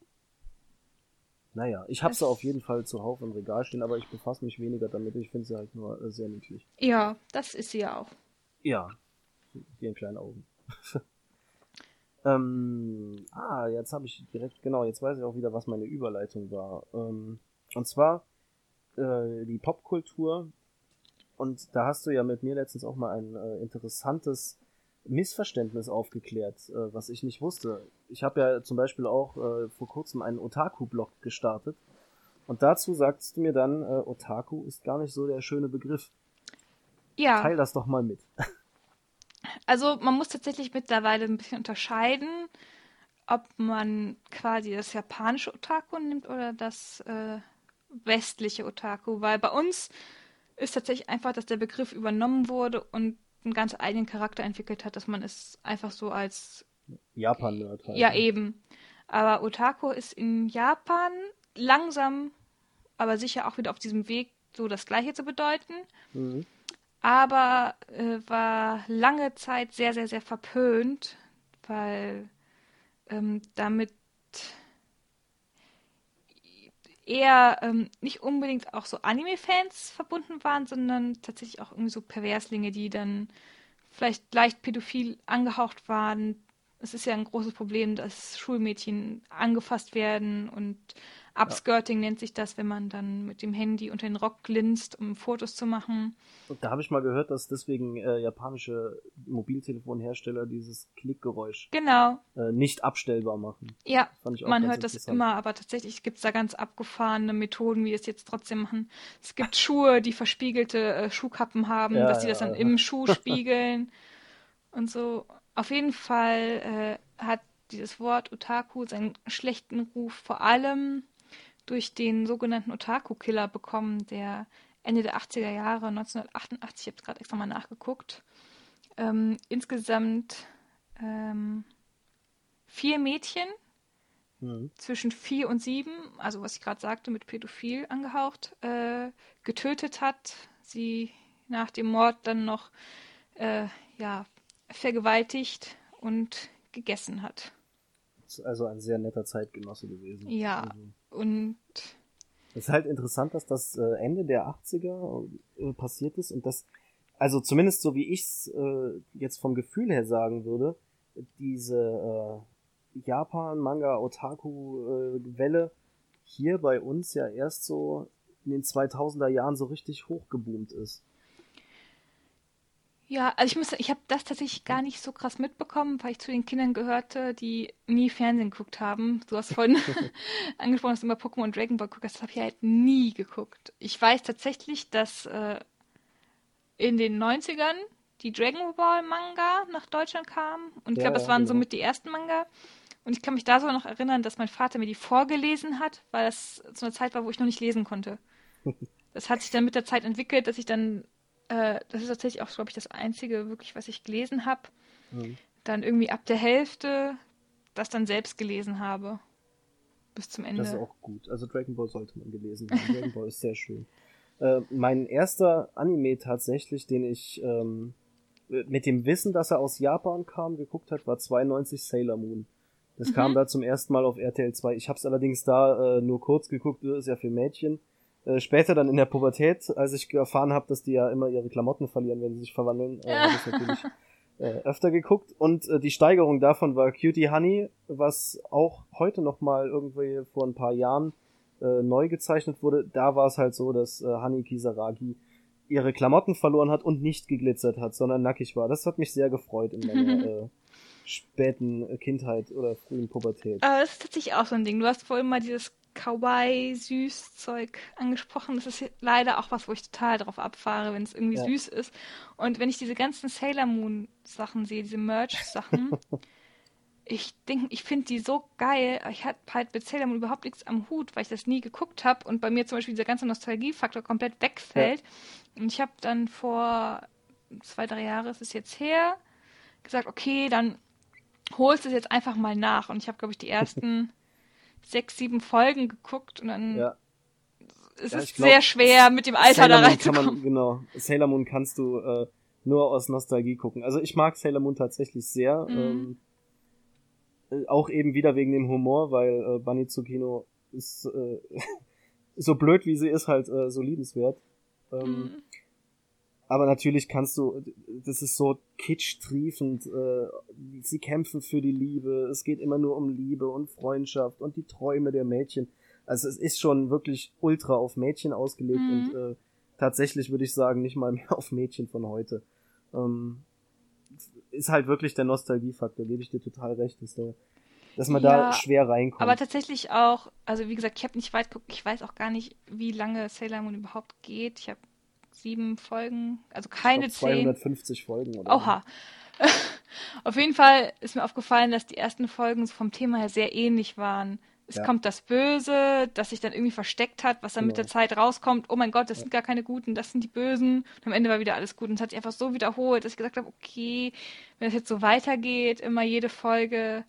Naja, ich habe sie auf jeden Fall zuhauf im Regal stehen, aber ich befasse mich weniger damit. Ich finde sie halt nur äh, sehr niedlich. Ja, das ist sie ja auch. Ja, die in kleinen Augen. ähm, ah, jetzt habe ich direkt, genau, jetzt weiß ich auch wieder, was meine Überleitung war. Ähm, und zwar äh, die Popkultur. Und da hast du ja mit mir letztens auch mal ein äh, interessantes Missverständnis aufgeklärt, äh, was ich nicht wusste. Ich habe ja zum Beispiel auch äh, vor kurzem einen Otaku-Blog gestartet. Und dazu sagst du mir dann, äh, Otaku ist gar nicht so der schöne Begriff. Ja. Teil das doch mal mit. Also man muss tatsächlich mittlerweile ein bisschen unterscheiden, ob man quasi das japanische Otaku nimmt oder das äh, westliche Otaku, weil bei uns ist tatsächlich einfach, dass der Begriff übernommen wurde und einen ganz eigenen Charakter entwickelt hat, dass man es einfach so als Japan-Nerd halt. Ja, ne? eben. Aber Otaku ist in Japan langsam, aber sicher auch wieder auf diesem Weg, so das Gleiche zu bedeuten. Mhm. Aber äh, war lange Zeit sehr, sehr, sehr verpönt, weil ähm, damit eher ähm, nicht unbedingt auch so Anime-Fans verbunden waren, sondern tatsächlich auch irgendwie so Perverslinge, die dann vielleicht leicht pädophil angehaucht waren. Es ist ja ein großes Problem, dass Schulmädchen angefasst werden und Upskirting ja. nennt sich das, wenn man dann mit dem Handy unter den Rock glinst, um Fotos zu machen. Da habe ich mal gehört, dass deswegen äh, japanische Mobiltelefonhersteller dieses Klickgeräusch genau. äh, nicht abstellbar machen. Ja, man hört das immer, aber tatsächlich gibt es da ganz abgefahrene Methoden, wie es jetzt trotzdem machen. Es gibt Schuhe, die verspiegelte äh, Schuhkappen haben, ja, dass sie das dann ja. im Schuh spiegeln und so. Auf jeden Fall äh, hat dieses Wort Otaku seinen schlechten Ruf vor allem durch den sogenannten Otaku-Killer bekommen, der Ende der 80er Jahre, 1988, ich habe es gerade extra mal nachgeguckt, ähm, insgesamt ähm, vier Mädchen mhm. zwischen vier und sieben, also was ich gerade sagte, mit Pädophil angehaucht, äh, getötet hat, sie nach dem Mord dann noch äh, ja, vergewaltigt und gegessen hat. Also ein sehr netter Zeitgenosse gewesen. Ja, also. Und es ist halt interessant, dass das äh, Ende der 80er äh, passiert ist und das, also zumindest so wie ich es äh, jetzt vom Gefühl her sagen würde, diese Japan, Manga, Otaku-Welle hier bei uns ja erst so in den 2000er Jahren so richtig hochgeboomt ist. Ja, also ich muss, ich habe das tatsächlich gar nicht so krass mitbekommen, weil ich zu den Kindern gehörte, die nie Fernsehen geguckt haben. Du hast vorhin angesprochen, dass du immer Pokémon und Dragon Ball guckst. Das habe ich halt nie geguckt. Ich weiß tatsächlich, dass äh, in den 90ern die Dragon Ball Manga nach Deutschland kamen. Und ich ja, glaube, das waren genau. somit die ersten Manga. Und ich kann mich da sogar noch erinnern, dass mein Vater mir die vorgelesen hat, weil das zu einer Zeit war, wo ich noch nicht lesen konnte. Das hat sich dann mit der Zeit entwickelt, dass ich dann äh, das ist tatsächlich auch, glaube ich, das Einzige wirklich, was ich gelesen habe. Mhm. Dann irgendwie ab der Hälfte das dann selbst gelesen habe. Bis zum Ende. Das ist auch gut. Also Dragon Ball sollte man gelesen haben. Dragon Ball ist sehr schön. Äh, mein erster Anime tatsächlich, den ich ähm, mit dem Wissen, dass er aus Japan kam, geguckt hat, war 92 Sailor Moon. Das mhm. kam da zum ersten Mal auf RTL 2. Ich habe es allerdings da äh, nur kurz geguckt, ist ja für Mädchen. Äh, später dann in der Pubertät, als ich erfahren habe, dass die ja immer ihre Klamotten verlieren, wenn sie sich verwandeln, äh, habe ich natürlich äh, öfter geguckt. Und äh, die Steigerung davon war Cutie Honey, was auch heute noch mal irgendwie vor ein paar Jahren äh, neu gezeichnet wurde. Da war es halt so, dass äh, Honey Kisaragi ihre Klamotten verloren hat und nicht geglitzert hat, sondern nackig war. Das hat mich sehr gefreut in meiner äh, späten Kindheit oder frühen Pubertät. Aber das ist tatsächlich auch so ein Ding. Du hast vorhin mal dieses Kawaii-Süß-Zeug angesprochen. Das ist leider auch was, wo ich total drauf abfahre, wenn es irgendwie ja. süß ist. Und wenn ich diese ganzen Sailor Moon-Sachen sehe, diese Merch-Sachen, ich denke, ich finde die so geil. Ich hatte halt mit Sailor Moon überhaupt nichts am Hut, weil ich das nie geguckt habe und bei mir zum Beispiel dieser ganze Nostalgiefaktor komplett wegfällt. Ja. Und ich habe dann vor zwei, drei Jahren ist es jetzt her, gesagt, okay, dann holst du es jetzt einfach mal nach. Und ich habe, glaube ich, die ersten sechs, sieben Folgen geguckt und dann ja. es ja, ist glaub, sehr schwer mit dem Alter Sailor da reinzukommen. genau, Sailor Moon kannst du äh, nur aus Nostalgie gucken. Also ich mag Sailor Moon tatsächlich sehr. Mhm. Ähm, äh, auch eben wieder wegen dem Humor, weil äh, Bunny Tsukino ist äh, so blöd wie sie ist halt äh, so liebenswert. Ähm, mhm. Aber natürlich kannst du, das ist so kitschtriefend, äh, sie kämpfen für die Liebe, es geht immer nur um Liebe und Freundschaft und die Träume der Mädchen. Also es ist schon wirklich ultra auf Mädchen ausgelegt mhm. und äh, tatsächlich würde ich sagen, nicht mal mehr auf Mädchen von heute. Ähm, ist halt wirklich der Nostalgiefaktor, gebe ich dir total recht, dass, der, dass man ja, da schwer reinkommt. Aber tatsächlich auch, also wie gesagt, ich habe nicht weit geguckt, ich weiß auch gar nicht, wie lange Sailor Moon überhaupt geht. Ich habe sieben Folgen, also keine ich glaub, 250 zehn. Folgen oder Oha. Auf jeden Fall ist mir aufgefallen, dass die ersten Folgen vom Thema her sehr ähnlich waren. Es ja. kommt das Böse, das sich dann irgendwie versteckt hat, was dann genau. mit der Zeit rauskommt. Oh mein Gott, das ja. sind gar keine Guten, das sind die Bösen. Und am Ende war wieder alles gut. Und es hat sich einfach so wiederholt, dass ich gesagt habe, okay, wenn es jetzt so weitergeht, immer jede Folge,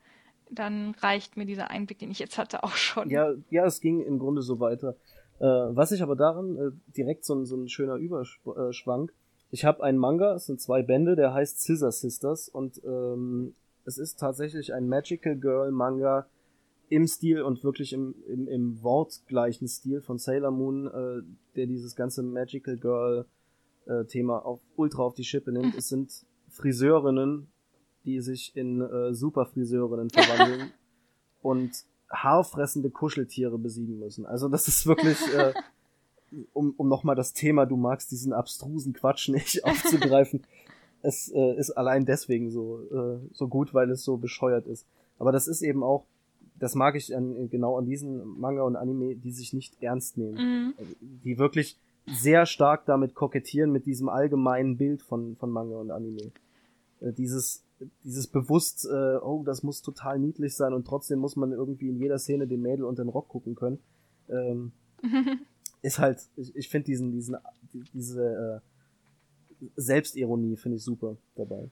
dann reicht mir dieser Einblick, den ich jetzt hatte, auch schon. Ja, ja, es ging im Grunde so weiter. Äh, was ich aber daran, äh, direkt so, so ein schöner Überschwank, ich habe einen Manga, es sind zwei Bände, der heißt Scissor Sisters und ähm, es ist tatsächlich ein Magical Girl Manga im Stil und wirklich im, im, im wortgleichen Stil von Sailor Moon, äh, der dieses ganze Magical Girl äh, Thema auf ultra auf die Schippe nimmt. Es sind Friseurinnen, die sich in äh, Superfriseurinnen verwandeln und haarfressende Kuscheltiere besiegen müssen. Also das ist wirklich, äh, um, um nochmal das Thema, du magst diesen abstrusen Quatsch nicht aufzugreifen. es äh, ist allein deswegen so, äh, so gut, weil es so bescheuert ist. Aber das ist eben auch, das mag ich an, genau an diesen Manga und Anime, die sich nicht ernst nehmen. Mhm. Die wirklich sehr stark damit kokettieren, mit diesem allgemeinen Bild von, von Manga und Anime. Äh, dieses, dieses bewusst, äh, oh, das muss total niedlich sein und trotzdem muss man irgendwie in jeder Szene den Mädel und den Rock gucken können. Ähm, ist halt, ich, ich finde diesen, diesen, diese äh, Selbstironie finde ich super dabei.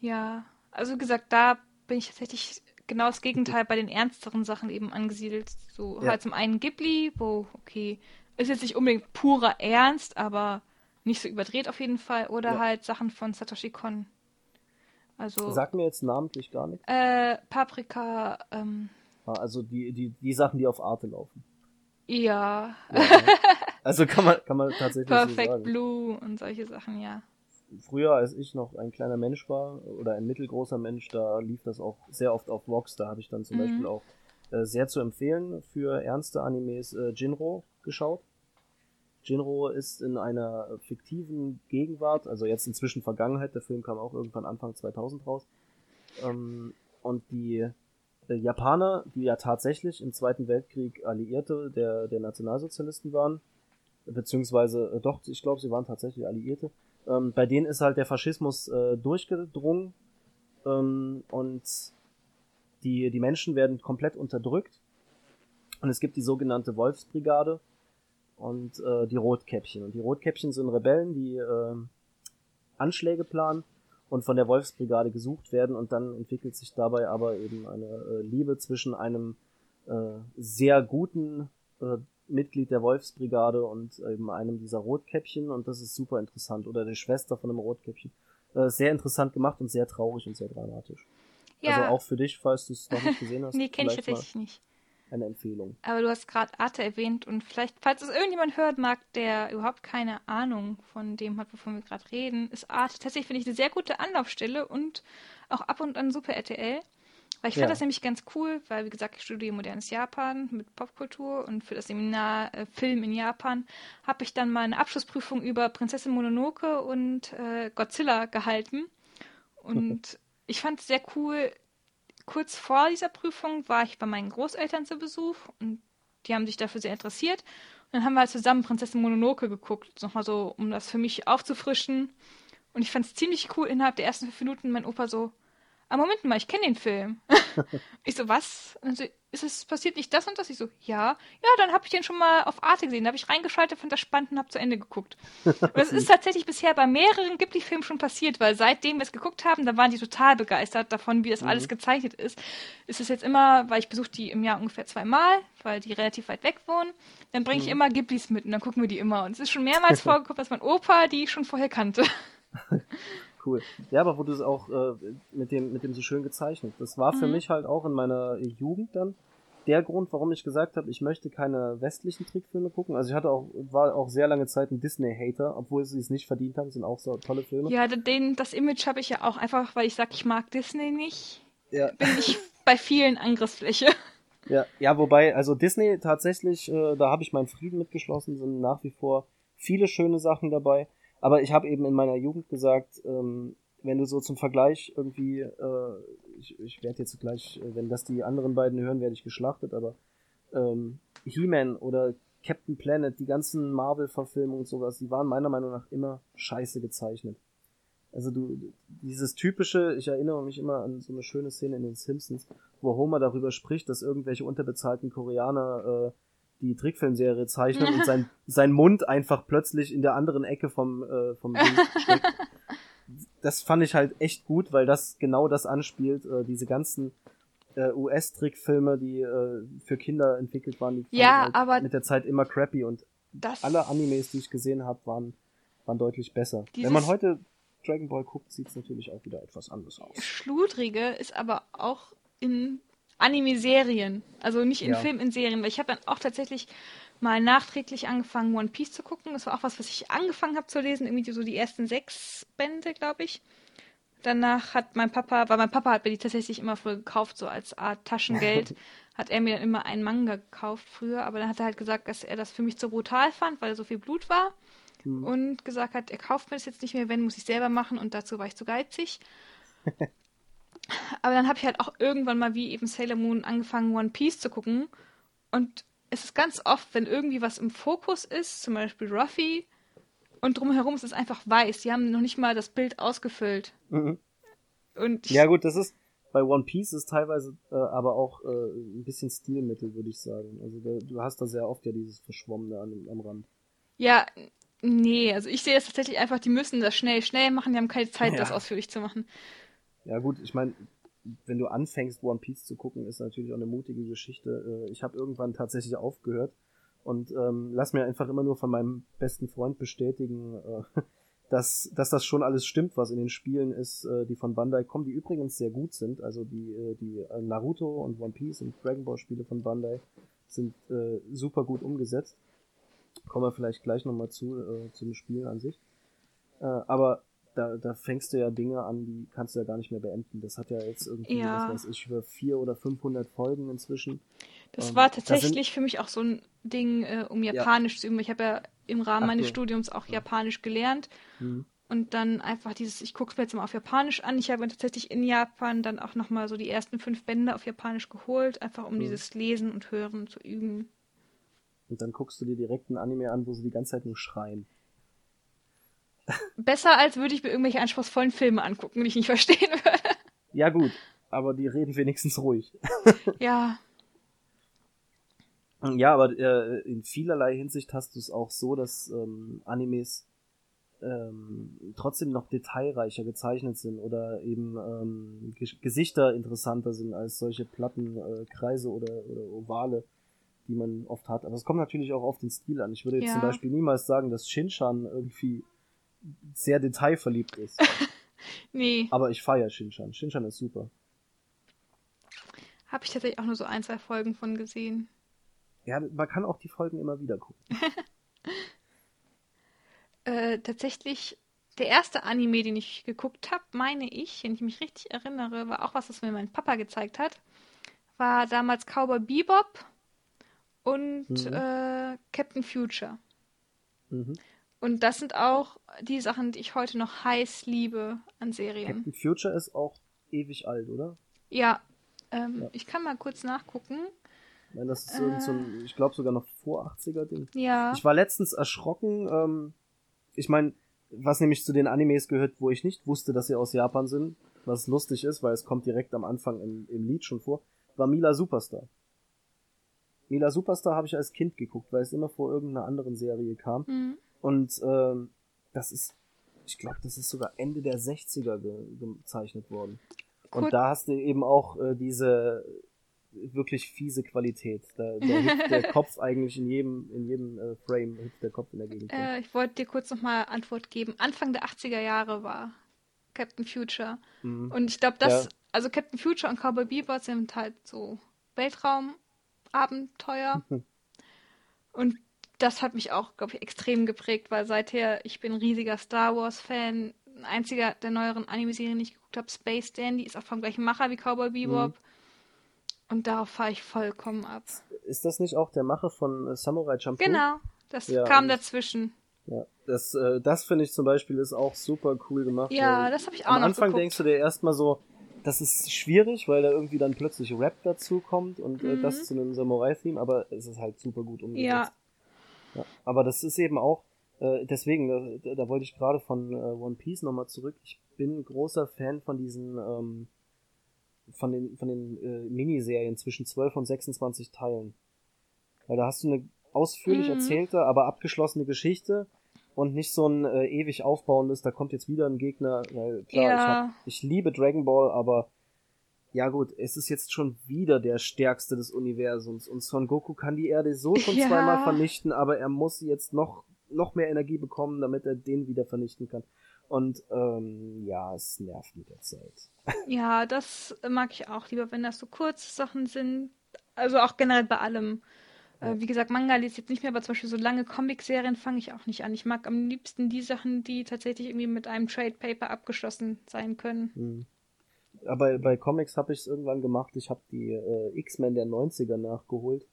Ja, also wie gesagt, da bin ich tatsächlich genau das Gegenteil bei den ernsteren Sachen eben angesiedelt. So ja. halt zum einen Ghibli, wo, okay, ist jetzt nicht unbedingt purer Ernst, aber nicht so überdreht auf jeden Fall. Oder ja. halt Sachen von Satoshi Kon. Also, Sag mir jetzt namentlich gar nichts. Äh, Paprika, ähm. Ah, also die, die, die Sachen, die auf Arte laufen. Ja. ja also kann man, kann man tatsächlich Perfect so sagen. Blue und solche Sachen, ja. Früher, als ich noch ein kleiner Mensch war, oder ein mittelgroßer Mensch, da lief das auch sehr oft auf Vox. Da habe ich dann zum mhm. Beispiel auch äh, sehr zu empfehlen für ernste Animes äh, Jinro geschaut. Jinro ist in einer fiktiven Gegenwart, also jetzt inzwischen Vergangenheit, der Film kam auch irgendwann Anfang 2000 raus. Ähm, und die äh, Japaner, die ja tatsächlich im Zweiten Weltkrieg Alliierte der, der Nationalsozialisten waren, beziehungsweise äh, doch, ich glaube, sie waren tatsächlich Alliierte, ähm, bei denen ist halt der Faschismus äh, durchgedrungen ähm, und die, die Menschen werden komplett unterdrückt. Und es gibt die sogenannte Wolfsbrigade und äh, die Rotkäppchen. Und die Rotkäppchen sind Rebellen, die äh, Anschläge planen und von der Wolfsbrigade gesucht werden und dann entwickelt sich dabei aber eben eine äh, Liebe zwischen einem äh, sehr guten äh, Mitglied der Wolfsbrigade und eben einem dieser Rotkäppchen und das ist super interessant oder der Schwester von einem Rotkäppchen. Äh, sehr interessant gemacht und sehr traurig und sehr dramatisch. Ja. Also auch für dich, falls du es noch nicht gesehen hast. nee, kenne ich tatsächlich nicht eine Empfehlung. Aber du hast gerade Arte erwähnt und vielleicht, falls es irgendjemand hört mag, der überhaupt keine Ahnung von dem hat, wovon wir gerade reden, ist Arte tatsächlich, finde ich, eine sehr gute Anlaufstelle und auch ab und an super RTL. Weil ich fand ja. das nämlich ganz cool, weil, wie gesagt, ich studiere modernes Japan mit Popkultur und für das Seminar äh, Film in Japan habe ich dann mal eine Abschlussprüfung über Prinzessin Mononoke und äh, Godzilla gehalten. Und ich fand es sehr cool, kurz vor dieser Prüfung war ich bei meinen Großeltern zu Besuch und die haben sich dafür sehr interessiert. Und dann haben wir halt zusammen Prinzessin Mononoke geguckt, nochmal so, um das für mich aufzufrischen. Und ich fand es ziemlich cool, innerhalb der ersten fünf Minuten mein Opa so, ah, Moment mal, ich kenne den Film. ich so, was? Und so, ist es passiert nicht das und das? Ich so, ja. Ja, dann habe ich den schon mal auf Arte gesehen. Da habe ich reingeschaltet, fand das spannend und habe zu Ende geguckt. Und das ist tatsächlich bisher bei mehreren Ghibli-Filmen schon passiert, weil seitdem wir es geguckt haben, da waren die total begeistert davon, wie das mhm. alles gezeichnet ist. Ist es jetzt immer, weil ich besuche die im Jahr ungefähr zweimal, weil die relativ weit weg wohnen, dann bringe ich mhm. immer Ghiblis mit und dann gucken wir die immer. Und es ist schon mehrmals vorgekommen, dass mein Opa die schon vorher kannte. Cool. Ja, aber wo du es auch äh, mit dem mit dem so schön gezeichnet. Das war für mhm. mich halt auch in meiner Jugend dann der Grund, warum ich gesagt habe, ich möchte keine westlichen Trickfilme gucken. Also ich hatte auch war auch sehr lange Zeit ein Disney Hater, obwohl sie es nicht verdient haben, sind auch so tolle Filme. Ja, den das Image habe ich ja auch einfach, weil ich sag, ich mag Disney nicht. Ja. Bin ich bei vielen Angriffsfläche. Ja, ja, wobei also Disney tatsächlich, äh, da habe ich meinen Frieden mitgeschlossen, sind nach wie vor viele schöne Sachen dabei. Aber ich habe eben in meiner Jugend gesagt, ähm, wenn du so zum Vergleich irgendwie, äh, ich, ich werde jetzt gleich, äh, wenn das die anderen beiden hören, werde ich geschlachtet, aber ähm, He-Man oder Captain Planet, die ganzen Marvel-Verfilmungen und sowas, die waren meiner Meinung nach immer scheiße gezeichnet. Also du, dieses typische, ich erinnere mich immer an so eine schöne Szene in den Simpsons, wo Homer darüber spricht, dass irgendwelche unterbezahlten Koreaner äh, die Trickfilmserie zeichnen und sein, sein Mund einfach plötzlich in der anderen Ecke vom, äh, vom Bild steckt. Das fand ich halt echt gut, weil das genau das anspielt, äh, diese ganzen äh, US-Trickfilme, die äh, für Kinder entwickelt waren, die ja, halt aber mit der Zeit immer crappy und alle Animes, die ich gesehen habe, waren, waren deutlich besser. Wenn man heute Dragon Ball guckt, sieht es natürlich auch wieder etwas anders aus. Schludrige ist aber auch in Anime-Serien. Also nicht in ja. Film, in Serien. Weil ich habe dann auch tatsächlich mal nachträglich angefangen, One Piece zu gucken. Das war auch was, was ich angefangen habe zu lesen. Irgendwie so die ersten sechs Bände, glaube ich. Danach hat mein Papa, weil mein Papa hat mir die tatsächlich immer früher gekauft, so als Art Taschengeld, hat er mir dann immer einen Manga gekauft früher. Aber dann hat er halt gesagt, dass er das für mich zu brutal fand, weil so viel Blut war. Mhm. Und gesagt hat, er kauft mir das jetzt nicht mehr, wenn, muss ich selber machen. Und dazu war ich zu geizig. Aber dann habe ich halt auch irgendwann mal wie eben Sailor Moon angefangen, One Piece zu gucken. Und es ist ganz oft, wenn irgendwie was im Fokus ist, zum Beispiel Ruffy, und drumherum ist es einfach weiß. Die haben noch nicht mal das Bild ausgefüllt. Mhm. Und ja gut, das ist bei One Piece ist teilweise äh, aber auch äh, ein bisschen Stilmittel, würde ich sagen. Also da, du hast da sehr oft ja dieses Verschwommene an, am Rand. Ja, nee, also ich sehe es tatsächlich einfach, die müssen das schnell, schnell machen, die haben keine Zeit, ja. das ausführlich zu machen. Ja gut, ich meine, wenn du anfängst, One Piece zu gucken, ist natürlich auch eine mutige Geschichte. Äh, ich habe irgendwann tatsächlich aufgehört und ähm, lass mir einfach immer nur von meinem besten Freund bestätigen, äh, dass, dass das schon alles stimmt, was in den Spielen ist, äh, die von Bandai kommen, die übrigens sehr gut sind. Also die, äh, die äh, Naruto und One Piece und Dragon Ball Spiele von Bandai sind äh, super gut umgesetzt. Kommen wir vielleicht gleich nochmal zu, äh, zum Spiel an sich. Äh, aber da, da fängst du ja Dinge an, die kannst du ja gar nicht mehr beenden. Das hat ja jetzt irgendwie, ja. was weiß ich, über vier oder 500 Folgen inzwischen. Das ähm, war tatsächlich sind, für mich auch so ein Ding, äh, um Japanisch ja. zu üben. Ich habe ja im Rahmen Ach, meines ja. Studiums auch Japanisch gelernt. Mhm. Und dann einfach dieses, ich gucke es mir jetzt mal auf Japanisch an. Ich habe tatsächlich in Japan dann auch nochmal so die ersten fünf Bände auf Japanisch geholt, einfach um mhm. dieses Lesen und Hören zu üben. Und dann guckst du dir direkt einen Anime an, wo sie die ganze Zeit nur schreien. Besser, als würde ich mir irgendwelche anspruchsvollen Filme angucken, die ich nicht verstehen würde. Ja, gut, aber die reden wenigstens ruhig. Ja. Ja, aber äh, in vielerlei Hinsicht hast du es auch so, dass ähm, Animes ähm, trotzdem noch detailreicher gezeichnet sind oder eben ähm, Gesichter interessanter sind als solche platten äh, Kreise oder, oder Ovale, die man oft hat. Aber es kommt natürlich auch auf den Stil an. Ich würde jetzt ja. zum Beispiel niemals sagen, dass Shinshan irgendwie sehr detailverliebt ist. nee. Aber ich feiere Shinshan. Shinshan ist super. Habe ich tatsächlich auch nur so ein, zwei Folgen von gesehen. Ja, man kann auch die Folgen immer wieder gucken. äh, tatsächlich, der erste Anime, den ich geguckt habe, meine ich, wenn ich mich richtig erinnere, war auch was, was mir mein Papa gezeigt hat. War damals Cowboy Bebop und mhm. äh, Captain Future. Mhm. Und das sind auch die Sachen, die ich heute noch heiß liebe an Serien. Captain Future ist auch ewig alt, oder? Ja. Ähm, ja. Ich kann mal kurz nachgucken. Ich meine, das ist äh, so ein, ich glaube sogar noch vor 80er Ding. Ja. Ich war letztens erschrocken. Ähm, ich meine, was nämlich zu den Animes gehört, wo ich nicht wusste, dass sie aus Japan sind, was lustig ist, weil es kommt direkt am Anfang im, im Lied schon vor, war Mila Superstar. Mila Superstar habe ich als Kind geguckt, weil es immer vor irgendeiner anderen Serie kam. Mhm. Und ähm, das ist, ich glaube, das ist sogar Ende der 60er ge gezeichnet worden. Gut. Und da hast du eben auch äh, diese wirklich fiese Qualität. Da, da der Kopf eigentlich in jedem, in jedem äh, Frame hüpft der Kopf in der Gegend. Äh, ich wollte dir kurz nochmal Antwort geben. Anfang der 80er Jahre war Captain Future. Mhm. Und ich glaube, das, ja. also Captain Future und Cowboy Bebop sind halt so Weltraumabenteuer. und das hat mich auch, glaube ich, extrem geprägt, weil seither, ich bin ein riesiger Star Wars-Fan. Einziger der neueren Anime-Serien, die ich geguckt habe, Space Dandy, ist auch vom gleichen Macher wie Cowboy Bebop. Mhm. Und darauf fahre ich vollkommen ab. Ist das nicht auch der Macher von äh, Samurai Champloo? Genau, das ja, kam dazwischen. Ja, das, äh, das finde ich zum Beispiel ist auch super cool gemacht. Ja, das habe ich auch Am noch Anfang geguckt. denkst du dir erstmal so, das ist schwierig, weil da irgendwie dann plötzlich Rap dazu kommt und äh, das mhm. zu einem Samurai-Theme, aber es ist halt super gut umgesetzt. Ja. Ja. Aber das ist eben auch, äh, deswegen, da, da wollte ich gerade von äh, One Piece nochmal zurück. Ich bin großer Fan von diesen ähm, von den, von den äh, Miniserien zwischen 12 und 26 Teilen. Weil da hast du eine ausführlich mhm. erzählte, aber abgeschlossene Geschichte und nicht so ein äh, ewig aufbauendes, da kommt jetzt wieder ein Gegner, weil klar, ja. ich, hab, ich liebe Dragon Ball, aber ja gut, es ist jetzt schon wieder der stärkste des Universums und Son Goku kann die Erde so schon ja. zweimal vernichten, aber er muss jetzt noch noch mehr Energie bekommen, damit er den wieder vernichten kann. Und ähm, ja, es nervt mit der Zeit. Ja, das mag ich auch lieber, wenn das so kurze Sachen sind. Also auch generell bei allem. Äh, ja. Wie gesagt, Manga lese ich jetzt nicht mehr, aber zum Beispiel so lange Comic-Serien fange ich auch nicht an. Ich mag am liebsten die Sachen, die tatsächlich irgendwie mit einem Trade Paper abgeschlossen sein können. Mhm. Aber bei Comics habe ich es irgendwann gemacht. Ich habe die äh, X-Men der 90er nachgeholt.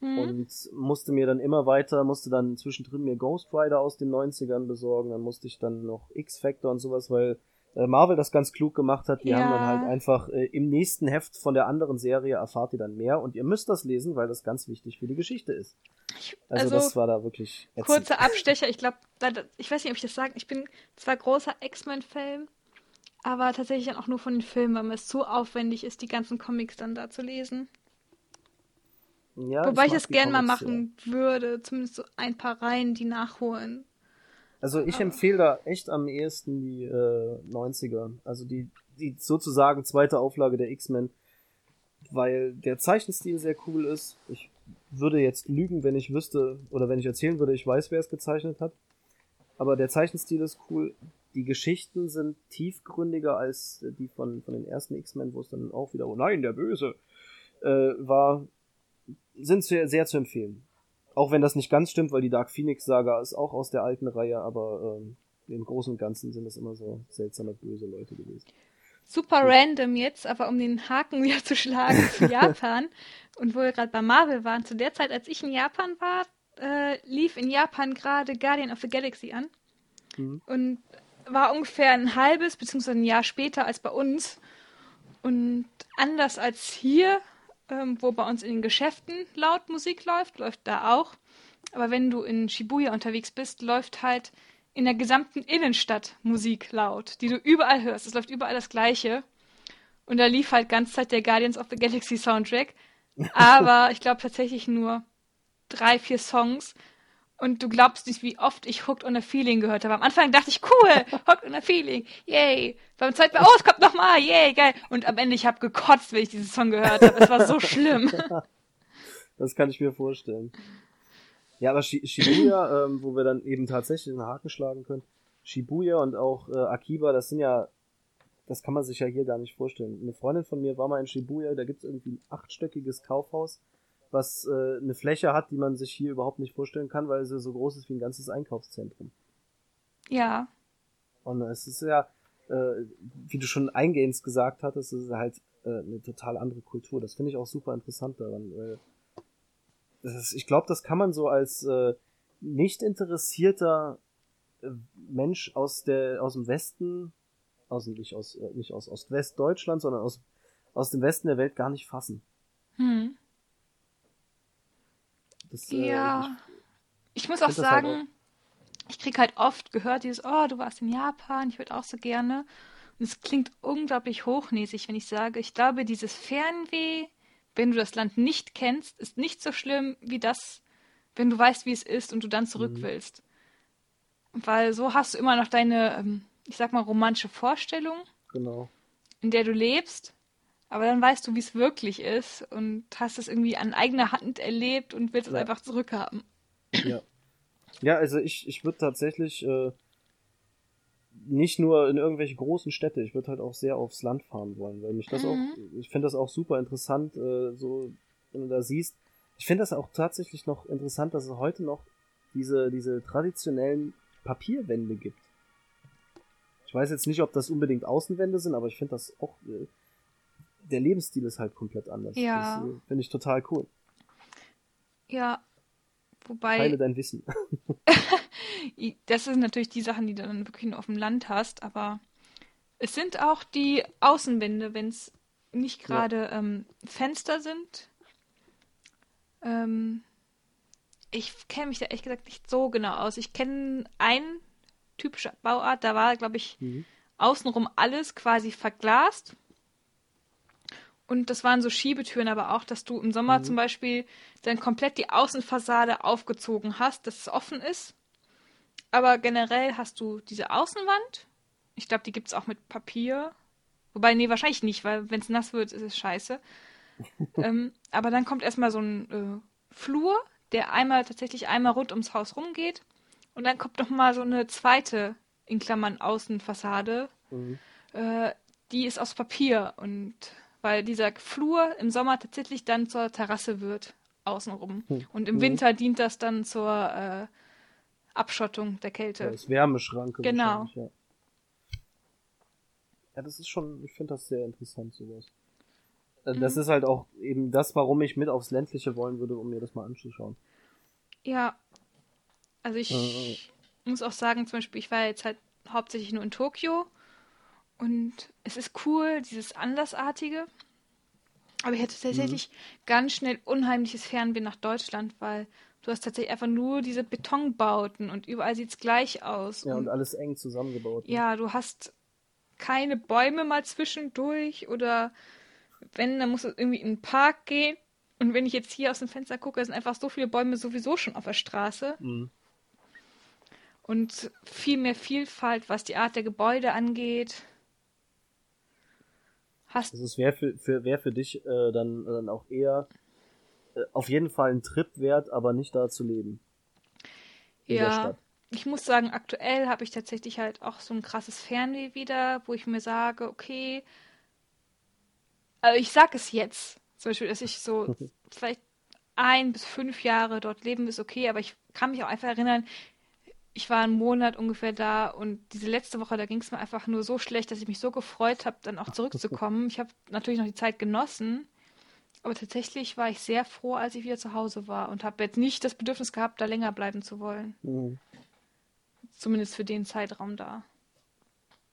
Mhm. Und musste mir dann immer weiter, musste dann zwischendrin mir Ghost Rider aus den 90ern besorgen, dann musste ich dann noch X-Factor und sowas, weil äh, Marvel das ganz klug gemacht hat. Die ja. haben dann halt einfach äh, im nächsten Heft von der anderen Serie erfahrt ihr dann mehr und ihr müsst das lesen, weil das ganz wichtig für die Geschichte ist. Also, also das war da wirklich. Ätzend. Kurze Abstecher, ich glaube, ich weiß nicht, ob ich das sage, ich bin zwar großer X-Men-Fan, aber tatsächlich dann auch nur von den Filmen, weil es zu aufwendig ist, die ganzen Comics dann da zu lesen. Ja, Wobei ich es gern mal machen ja. würde, zumindest so ein paar Reihen, die nachholen. Also ich empfehle da echt am ehesten die äh, 90er, also die, die sozusagen zweite Auflage der X-Men, weil der Zeichenstil sehr cool ist. Ich würde jetzt lügen, wenn ich wüsste oder wenn ich erzählen würde, ich weiß, wer es gezeichnet hat. Aber der Zeichenstil ist cool. Die Geschichten sind tiefgründiger als die von, von den ersten X-Men, wo es dann auch wieder, oh nein, der Böse, äh, war sind sehr, sehr zu empfehlen. Auch wenn das nicht ganz stimmt, weil die Dark Phoenix Saga ist auch aus der alten Reihe, aber ähm, im Großen und Ganzen sind das immer so seltsame, böse Leute gewesen. Super ja. random jetzt, aber um den Haken wieder zu schlagen zu Japan und wo wir gerade bei Marvel waren, zu der Zeit, als ich in Japan war, äh, lief in Japan gerade Guardian of the Galaxy an. Mhm. Und war ungefähr ein halbes beziehungsweise ein Jahr später als bei uns. Und anders als hier, ähm, wo bei uns in den Geschäften laut Musik läuft, läuft da auch. Aber wenn du in Shibuya unterwegs bist, läuft halt in der gesamten Innenstadt Musik laut, die du überall hörst. Es läuft überall das Gleiche. Und da lief halt ganz Zeit der Guardians of the Galaxy Soundtrack. Aber ich glaube tatsächlich nur drei, vier Songs. Und du glaubst nicht, wie oft ich Hooked on a Feeling gehört habe. Am Anfang dachte ich, cool, Hooked on a Feeling, yay. Beim zweiten Mal, oh, es kommt nochmal, yay, geil. Und am Ende, ich habe gekotzt, wenn ich diesen Song gehört habe. Es war so schlimm. Das kann ich mir vorstellen. Ja, aber Shibuya, ähm, wo wir dann eben tatsächlich einen Haken schlagen können, Shibuya und auch äh, Akiba, das sind ja, das kann man sich ja hier gar nicht vorstellen. Eine Freundin von mir war mal in Shibuya, da gibt's irgendwie ein achtstöckiges Kaufhaus was äh, eine Fläche hat, die man sich hier überhaupt nicht vorstellen kann, weil sie so groß ist wie ein ganzes Einkaufszentrum. Ja. Und es ist ja, äh, wie du schon eingehend gesagt hattest, es ist halt äh, eine total andere Kultur. Das finde ich auch super interessant daran, weil ist, ich glaube, das kann man so als äh, nicht interessierter äh, Mensch aus der aus dem Westen, aus nicht aus äh, nicht aus Ost-West-Deutschland, sondern aus aus dem Westen der Welt gar nicht fassen. Hm. Das, äh, ja. Äh, ich, ich, muss auch halt sagen, halt auch... ich krieg halt oft gehört dieses, oh, du warst in Japan, ich würde auch so gerne. Und es klingt unglaublich hochnäsig, wenn ich sage, ich glaube, dieses Fernweh, wenn du das Land nicht kennst, ist nicht so schlimm wie das, wenn du weißt, wie es ist und du dann zurück mhm. willst. Weil so hast du immer noch deine, ähm, ich sag mal, romantische Vorstellung, genau. in der du lebst. Aber dann weißt du, wie es wirklich ist und hast es irgendwie an eigener Hand erlebt und willst ja. es einfach zurückhaben. Ja. Ja, also ich, ich würde tatsächlich äh, nicht nur in irgendwelche großen Städte, ich würde halt auch sehr aufs Land fahren wollen, weil mich das mhm. auch, ich finde das auch super interessant, äh, so, wenn du da siehst. Ich finde das auch tatsächlich noch interessant, dass es heute noch diese, diese traditionellen Papierwände gibt. Ich weiß jetzt nicht, ob das unbedingt Außenwände sind, aber ich finde das auch äh, der Lebensstil ist halt komplett anders. Ja. Äh, finde ich total cool. Ja. Wobei. Teile dein Wissen. das sind natürlich die Sachen, die du dann wirklich nur auf dem Land hast, aber es sind auch die Außenwände, wenn es nicht gerade ja. ähm, Fenster sind. Ähm, ich kenne mich da ehrlich gesagt nicht so genau aus. Ich kenne eine typische Bauart, da war, glaube ich, mhm. außenrum alles quasi verglast. Und das waren so Schiebetüren aber auch, dass du im Sommer mhm. zum Beispiel dann komplett die Außenfassade aufgezogen hast, dass es offen ist. Aber generell hast du diese Außenwand. Ich glaube, die gibt es auch mit Papier. Wobei, nee, wahrscheinlich nicht, weil wenn es nass wird, ist es scheiße. ähm, aber dann kommt erstmal so ein äh, Flur, der einmal tatsächlich einmal rund ums Haus rumgeht. Und dann kommt nochmal so eine zweite, in Klammern, Außenfassade. Mhm. Äh, die ist aus Papier und weil dieser Flur im Sommer tatsächlich dann zur Terrasse wird, außenrum. Hm. Und im mhm. Winter dient das dann zur äh, Abschottung der Kälte. Ja, das Wärmeschranke. Genau. Ja. ja, das ist schon, ich finde das sehr interessant, sowas. Äh, mhm. Das ist halt auch eben das, warum ich mit aufs Ländliche wollen würde, um mir das mal anzuschauen. Ja. Also ich äh, muss auch sagen, zum Beispiel, ich war jetzt halt hauptsächlich nur in Tokio und es ist cool, dieses Andersartige. Aber ich hätte tatsächlich mhm. ganz schnell unheimliches Fernweh nach Deutschland, weil du hast tatsächlich einfach nur diese Betonbauten und überall sieht es gleich aus. Ja, und, und, alles eng zusammengebaut. Ne? Ja, du hast keine Bäume mal zwischendurch oder wenn, dann musst du irgendwie in den Park gehen. Und wenn ich jetzt hier aus dem Fenster gucke, sind einfach so viele Bäume sowieso schon auf der Straße. Mhm. Und viel mehr Vielfalt, was die Art der Gebäude angeht. Hast also es wäre für, für, wär für dich äh, dann, dann auch eher äh, auf jeden Fall ein Trip wert, aber nicht da zu leben. ja, ich muss sagen, aktuell habe ich tatsächlich halt auch so ein krasses Fernweh wieder, wo ich mir sage, okay, also ich sag es jetzt, zum Beispiel, dass ich so vielleicht ein bis fünf Jahre dort leben ist okay, aber ich kann mich auch einfach erinnern, ich war einen Monat ungefähr da und diese letzte Woche, da ging es mir einfach nur so schlecht, dass ich mich so gefreut habe, dann auch zurückzukommen. Ich habe natürlich noch die Zeit genossen, Aber tatsächlich war ich sehr froh, als ich wieder zu Hause war und habe jetzt nicht das Bedürfnis gehabt, da länger bleiben zu wollen. Mhm. Zumindest für den Zeitraum da.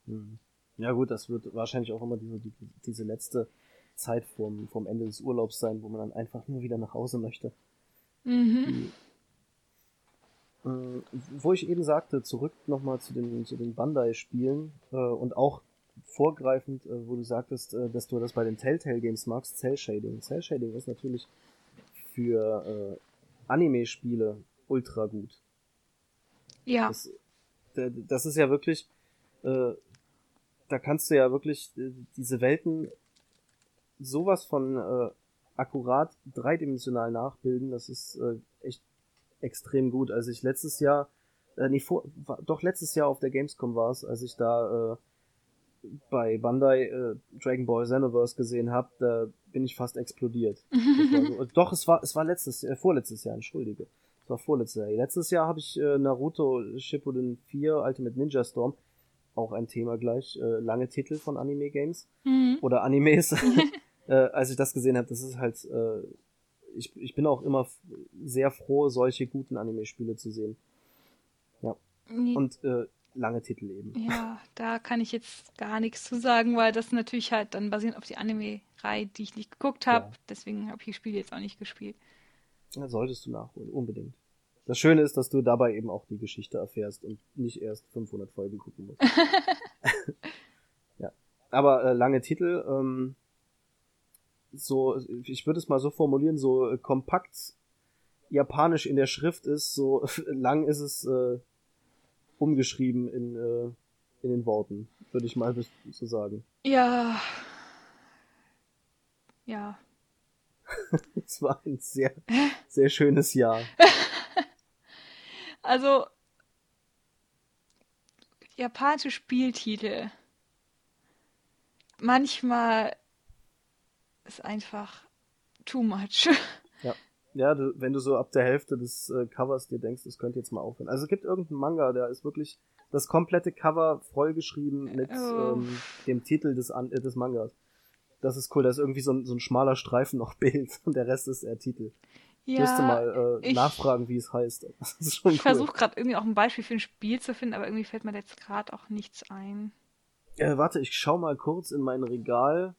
Mhm. Ja gut, das wird wahrscheinlich auch immer diese, diese letzte Zeit vorm, vorm Ende des Urlaubs sein, wo man dann einfach nur wieder nach Hause möchte. Mhm. Äh, wo ich eben sagte, zurück nochmal zu den, zu den Bandai-Spielen äh, und auch vorgreifend, äh, wo du sagtest, äh, dass du das bei den Telltale-Games magst, Cell-Shading. Cell-Shading ist natürlich für äh, Anime-Spiele ultra gut. Ja. Das, das ist ja wirklich, äh, da kannst du ja wirklich äh, diese Welten sowas von äh, akkurat dreidimensional nachbilden, das ist äh, extrem gut. Als ich letztes Jahr, äh, nee, vor, war, doch letztes Jahr auf der Gamescom war es, als ich da äh, bei Bandai äh, Dragon Ball Xenoverse gesehen habe, da bin ich fast explodiert. so, doch, es war, es war letztes, äh, vorletztes Jahr, entschuldige. Es war vorletztes Jahr. Letztes Jahr habe ich äh, Naruto Shippuden 4 Ultimate Ninja Storm auch ein Thema gleich, äh, lange Titel von Anime-Games mhm. oder Animes. äh, als ich das gesehen habe, das ist halt, äh, ich, ich bin auch immer sehr froh, solche guten Anime-Spiele zu sehen. Ja. Nee. Und äh, lange Titel eben. Ja, da kann ich jetzt gar nichts zu sagen, weil das natürlich halt dann basierend auf die Anime-Reihe, die ich nicht geguckt habe. Ja. Deswegen habe ich das Spiel jetzt auch nicht gespielt. Ja, solltest du nachholen, unbedingt. Das Schöne ist, dass du dabei eben auch die Geschichte erfährst und nicht erst 500 Folgen gucken musst. ja. Aber äh, lange Titel, ähm, so, ich würde es mal so formulieren, so kompakt japanisch in der Schrift ist, so lang ist es äh, umgeschrieben in, äh, in den Worten, würde ich mal so sagen. Ja. Ja. es war ein sehr, sehr schönes Jahr. Also, japanische Spieltitel. Manchmal ist einfach too much. Ja. Ja, du, wenn du so ab der Hälfte des äh, Covers dir denkst, es könnte jetzt mal aufhören. Also es gibt irgendeinen Manga, der ist wirklich das komplette Cover vollgeschrieben mit oh. ähm, dem Titel des, äh, des Mangas. Das ist cool, da ist irgendwie so ein, so ein schmaler Streifen noch Bild und der Rest ist der Titel. Ja, Müsste mal äh, ich, nachfragen, wie es heißt. ich cool. versuche gerade irgendwie auch ein Beispiel für ein Spiel zu finden, aber irgendwie fällt mir jetzt gerade auch nichts ein. Äh, warte, ich schau mal kurz in mein Regal.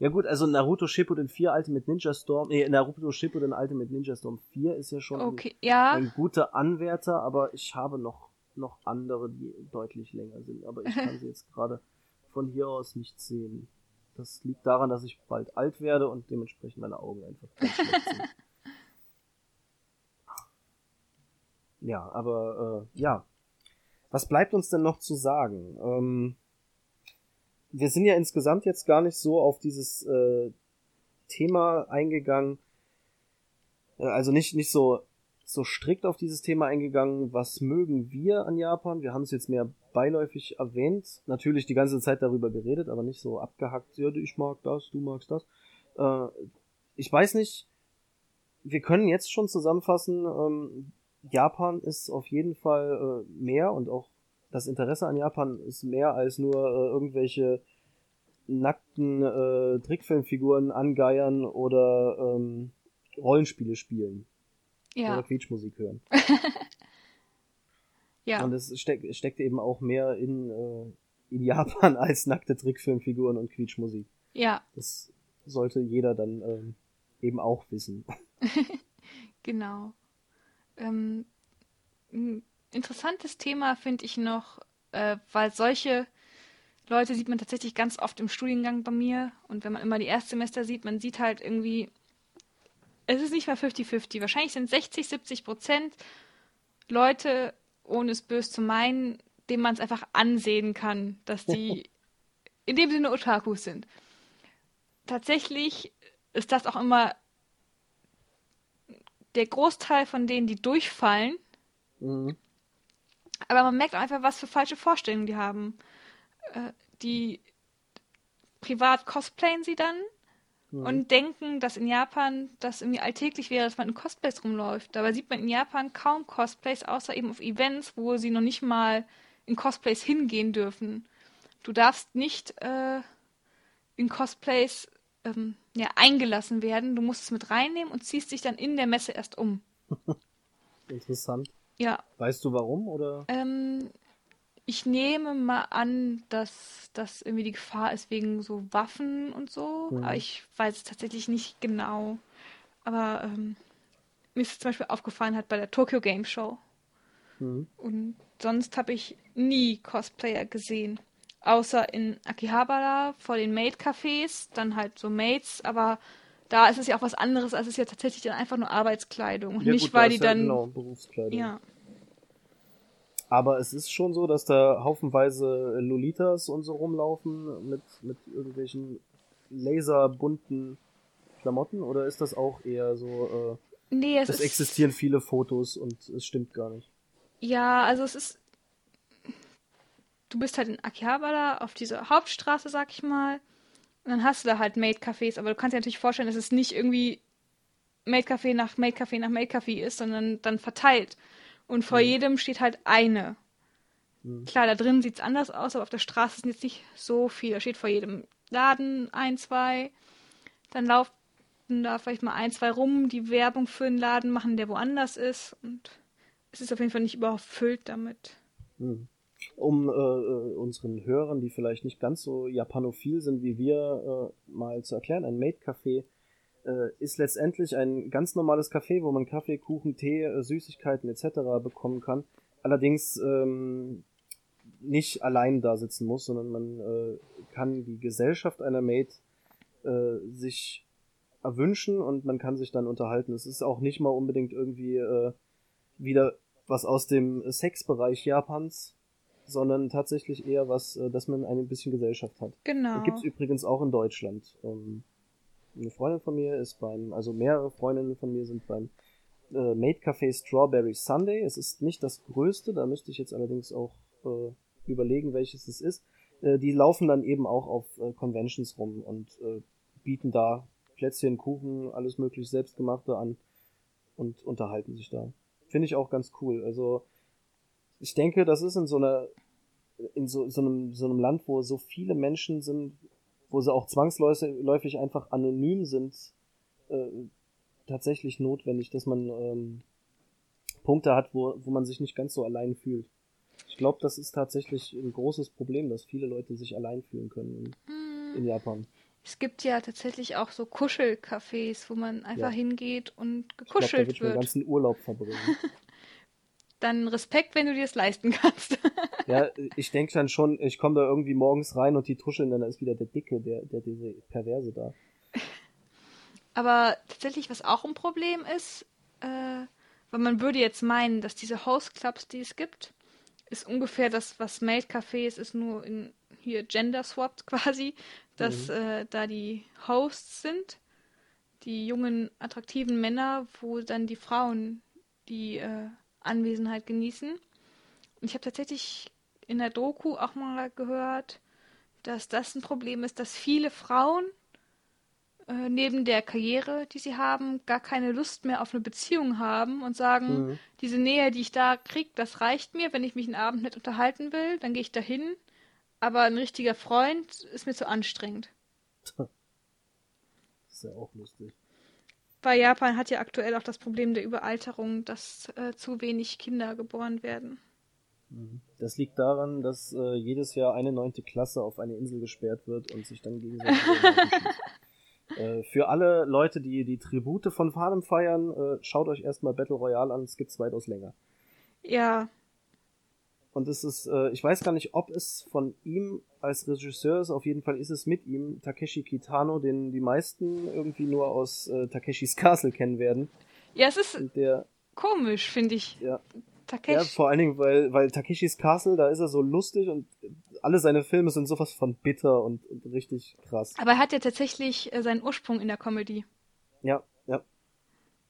Ja gut, also Naruto Shippuden 4 Ultimate Ninja Storm, nee, Naruto Shippuden Ultimate Ninja Storm 4 ist ja schon okay, ein, ja. ein guter Anwärter, aber ich habe noch, noch andere, die deutlich länger sind, aber ich kann sie jetzt gerade von hier aus nicht sehen. Das liegt daran, dass ich bald alt werde und dementsprechend meine Augen einfach ganz schlecht sind. Ja, aber äh, ja. Was bleibt uns denn noch zu sagen? Ähm, wir sind ja insgesamt jetzt gar nicht so auf dieses äh, Thema eingegangen, äh, also nicht nicht so so strikt auf dieses Thema eingegangen. Was mögen wir an Japan? Wir haben es jetzt mehr beiläufig erwähnt, natürlich die ganze Zeit darüber geredet, aber nicht so abgehackt. Ja, ich mag das, du magst das. Äh, ich weiß nicht. Wir können jetzt schon zusammenfassen. Ähm, Japan ist auf jeden Fall äh, mehr und auch das Interesse an Japan ist mehr als nur äh, irgendwelche nackten äh, Trickfilmfiguren angeiern oder ähm, Rollenspiele spielen. Ja. Oder Quietschmusik hören. ja. Und es steck, steckt eben auch mehr in, äh, in Japan als nackte Trickfilmfiguren und Quietschmusik. Ja. Das sollte jeder dann ähm, eben auch wissen. genau. Ähm, interessantes Thema finde ich noch, äh, weil solche Leute sieht man tatsächlich ganz oft im Studiengang bei mir. Und wenn man immer die Erstsemester sieht, man sieht halt irgendwie, es ist nicht mal 50-50. Wahrscheinlich sind 60, 70 Prozent Leute, ohne es böse zu meinen, dem man es einfach ansehen kann, dass die in dem Sinne Otakus sind. Tatsächlich ist das auch immer der Großteil von denen, die durchfallen. Mhm. Aber man merkt auch einfach, was für falsche Vorstellungen die haben. Äh, die privat cosplayen sie dann mhm. und denken, dass in Japan das irgendwie alltäglich wäre, dass man in Cosplays rumläuft. Dabei sieht man in Japan kaum Cosplays, außer eben auf Events, wo sie noch nicht mal in Cosplays hingehen dürfen. Du darfst nicht äh, in Cosplays ähm, ja, eingelassen werden. Du musst es mit reinnehmen und ziehst dich dann in der Messe erst um. Interessant. Ja. Weißt du warum oder? Ähm, ich nehme mal an, dass das irgendwie die Gefahr ist wegen so Waffen und so. Mhm. Aber ich weiß es tatsächlich nicht genau. Aber ähm, mir ist zum Beispiel aufgefallen hat bei der Tokyo Game Show. Mhm. Und sonst habe ich nie Cosplayer gesehen. Außer in Akihabara vor den Maid-Cafés, dann halt so Maids, aber da ist es ja auch was anderes, als es ja tatsächlich dann einfach nur Arbeitskleidung. Und ja, nicht, gut, weil die dann. Genau, Berufskleidung. Ja. Aber es ist schon so, dass da haufenweise Lolitas und so rumlaufen mit, mit irgendwelchen laserbunten Klamotten oder ist das auch eher so, äh, nee, es, es existieren viele Fotos und es stimmt gar nicht? Ja, also es ist. Du bist halt in Akihabara auf dieser Hauptstraße, sag ich mal. Und dann hast du da halt Maid-Cafés, aber du kannst dir natürlich vorstellen, dass es nicht irgendwie Maid-Café nach Maid-Café nach Maid-Café ist, sondern dann verteilt. Und vor mhm. jedem steht halt eine. Mhm. Klar, da drin sieht es anders aus, aber auf der Straße sind jetzt nicht so viel. Da steht vor jedem Laden ein, zwei. Dann laufen da vielleicht mal ein, zwei rum, die Werbung für einen Laden machen, der woanders ist. Und es ist auf jeden Fall nicht überfüllt damit. Hm. Um äh, äh, unseren Hörern, die vielleicht nicht ganz so japanophil sind wie wir, äh, mal zu erklären, ein Maid-Café äh, ist letztendlich ein ganz normales Café, wo man Kaffee, Kuchen, Tee, äh, Süßigkeiten etc. bekommen kann. Allerdings ähm, nicht allein da sitzen muss, sondern man äh, kann die Gesellschaft einer Maid äh, sich erwünschen und man kann sich dann unterhalten. Es ist auch nicht mal unbedingt irgendwie äh, wieder was aus dem Sexbereich Japans, sondern tatsächlich eher was, äh, dass man ein bisschen Gesellschaft hat. Genau. Gibt es übrigens auch in Deutschland. Ähm, eine Freundin von mir ist beim, also mehrere Freundinnen von mir sind beim äh, Made Café Strawberry Sunday. Es ist nicht das größte, da müsste ich jetzt allerdings auch äh, überlegen, welches es ist. Äh, die laufen dann eben auch auf äh, Conventions rum und äh, bieten da Plätzchen, Kuchen, alles möglich selbstgemachte an und unterhalten sich da. Finde ich auch ganz cool. Also ich denke, das ist in so einer in so, so, einem, so einem Land, wo so viele Menschen sind, wo sie auch zwangsläufig einfach anonym sind, äh, tatsächlich notwendig, dass man ähm, Punkte hat, wo, wo man sich nicht ganz so allein fühlt. Ich glaube, das ist tatsächlich ein großes Problem, dass viele Leute sich allein fühlen können in, hm. in Japan. Es gibt ja tatsächlich auch so Kuschelcafés, wo man einfach ja. hingeht und gekuschelt ich glaub, da wird. Ich den ganzen Urlaub verbringen. dann Respekt, wenn du dir das leisten kannst. ja, ich denke dann schon, ich komme da irgendwie morgens rein und die tuscheln, dann ist wieder der Dicke, der, der diese Perverse da. Aber tatsächlich, was auch ein Problem ist, äh, weil man würde jetzt meinen, dass diese Host Clubs, die es gibt, ist ungefähr das, was Maid Cafés ist, nur in hier gender swapped quasi, dass mhm. äh, da die Hosts sind, die jungen, attraktiven Männer, wo dann die Frauen die äh, Anwesenheit genießen. Und ich habe tatsächlich in der Doku auch mal gehört, dass das ein Problem ist, dass viele Frauen äh, neben der Karriere, die sie haben, gar keine Lust mehr auf eine Beziehung haben und sagen, mhm. diese Nähe, die ich da kriege, das reicht mir, wenn ich mich einen Abend nicht unterhalten will, dann gehe ich dahin aber ein richtiger Freund ist mir zu anstrengend. Das ist ja auch lustig. Weil Japan hat ja aktuell auch das Problem der Überalterung, dass äh, zu wenig Kinder geboren werden. Mhm. Das liegt daran, dass äh, jedes Jahr eine neunte Klasse auf eine Insel gesperrt wird und sich dann gegenseitig äh, Für alle Leute, die die Tribute von Farnham feiern, äh, schaut euch erstmal Battle Royale an, es gibt weitaus länger. Ja, und es ist, äh, ich weiß gar nicht, ob es von ihm als Regisseur ist, auf jeden Fall ist es mit ihm, Takeshi Kitano, den die meisten irgendwie nur aus äh, Takeshis Castle kennen werden. Ja, es ist der, komisch, finde ich. Ja. Takeshi. Ja, vor allen Dingen, weil, weil Takeshis Castle, da ist er so lustig und alle seine Filme sind sowas von bitter und, und richtig krass. Aber er hat ja tatsächlich äh, seinen Ursprung in der Comedy. Ja, ja.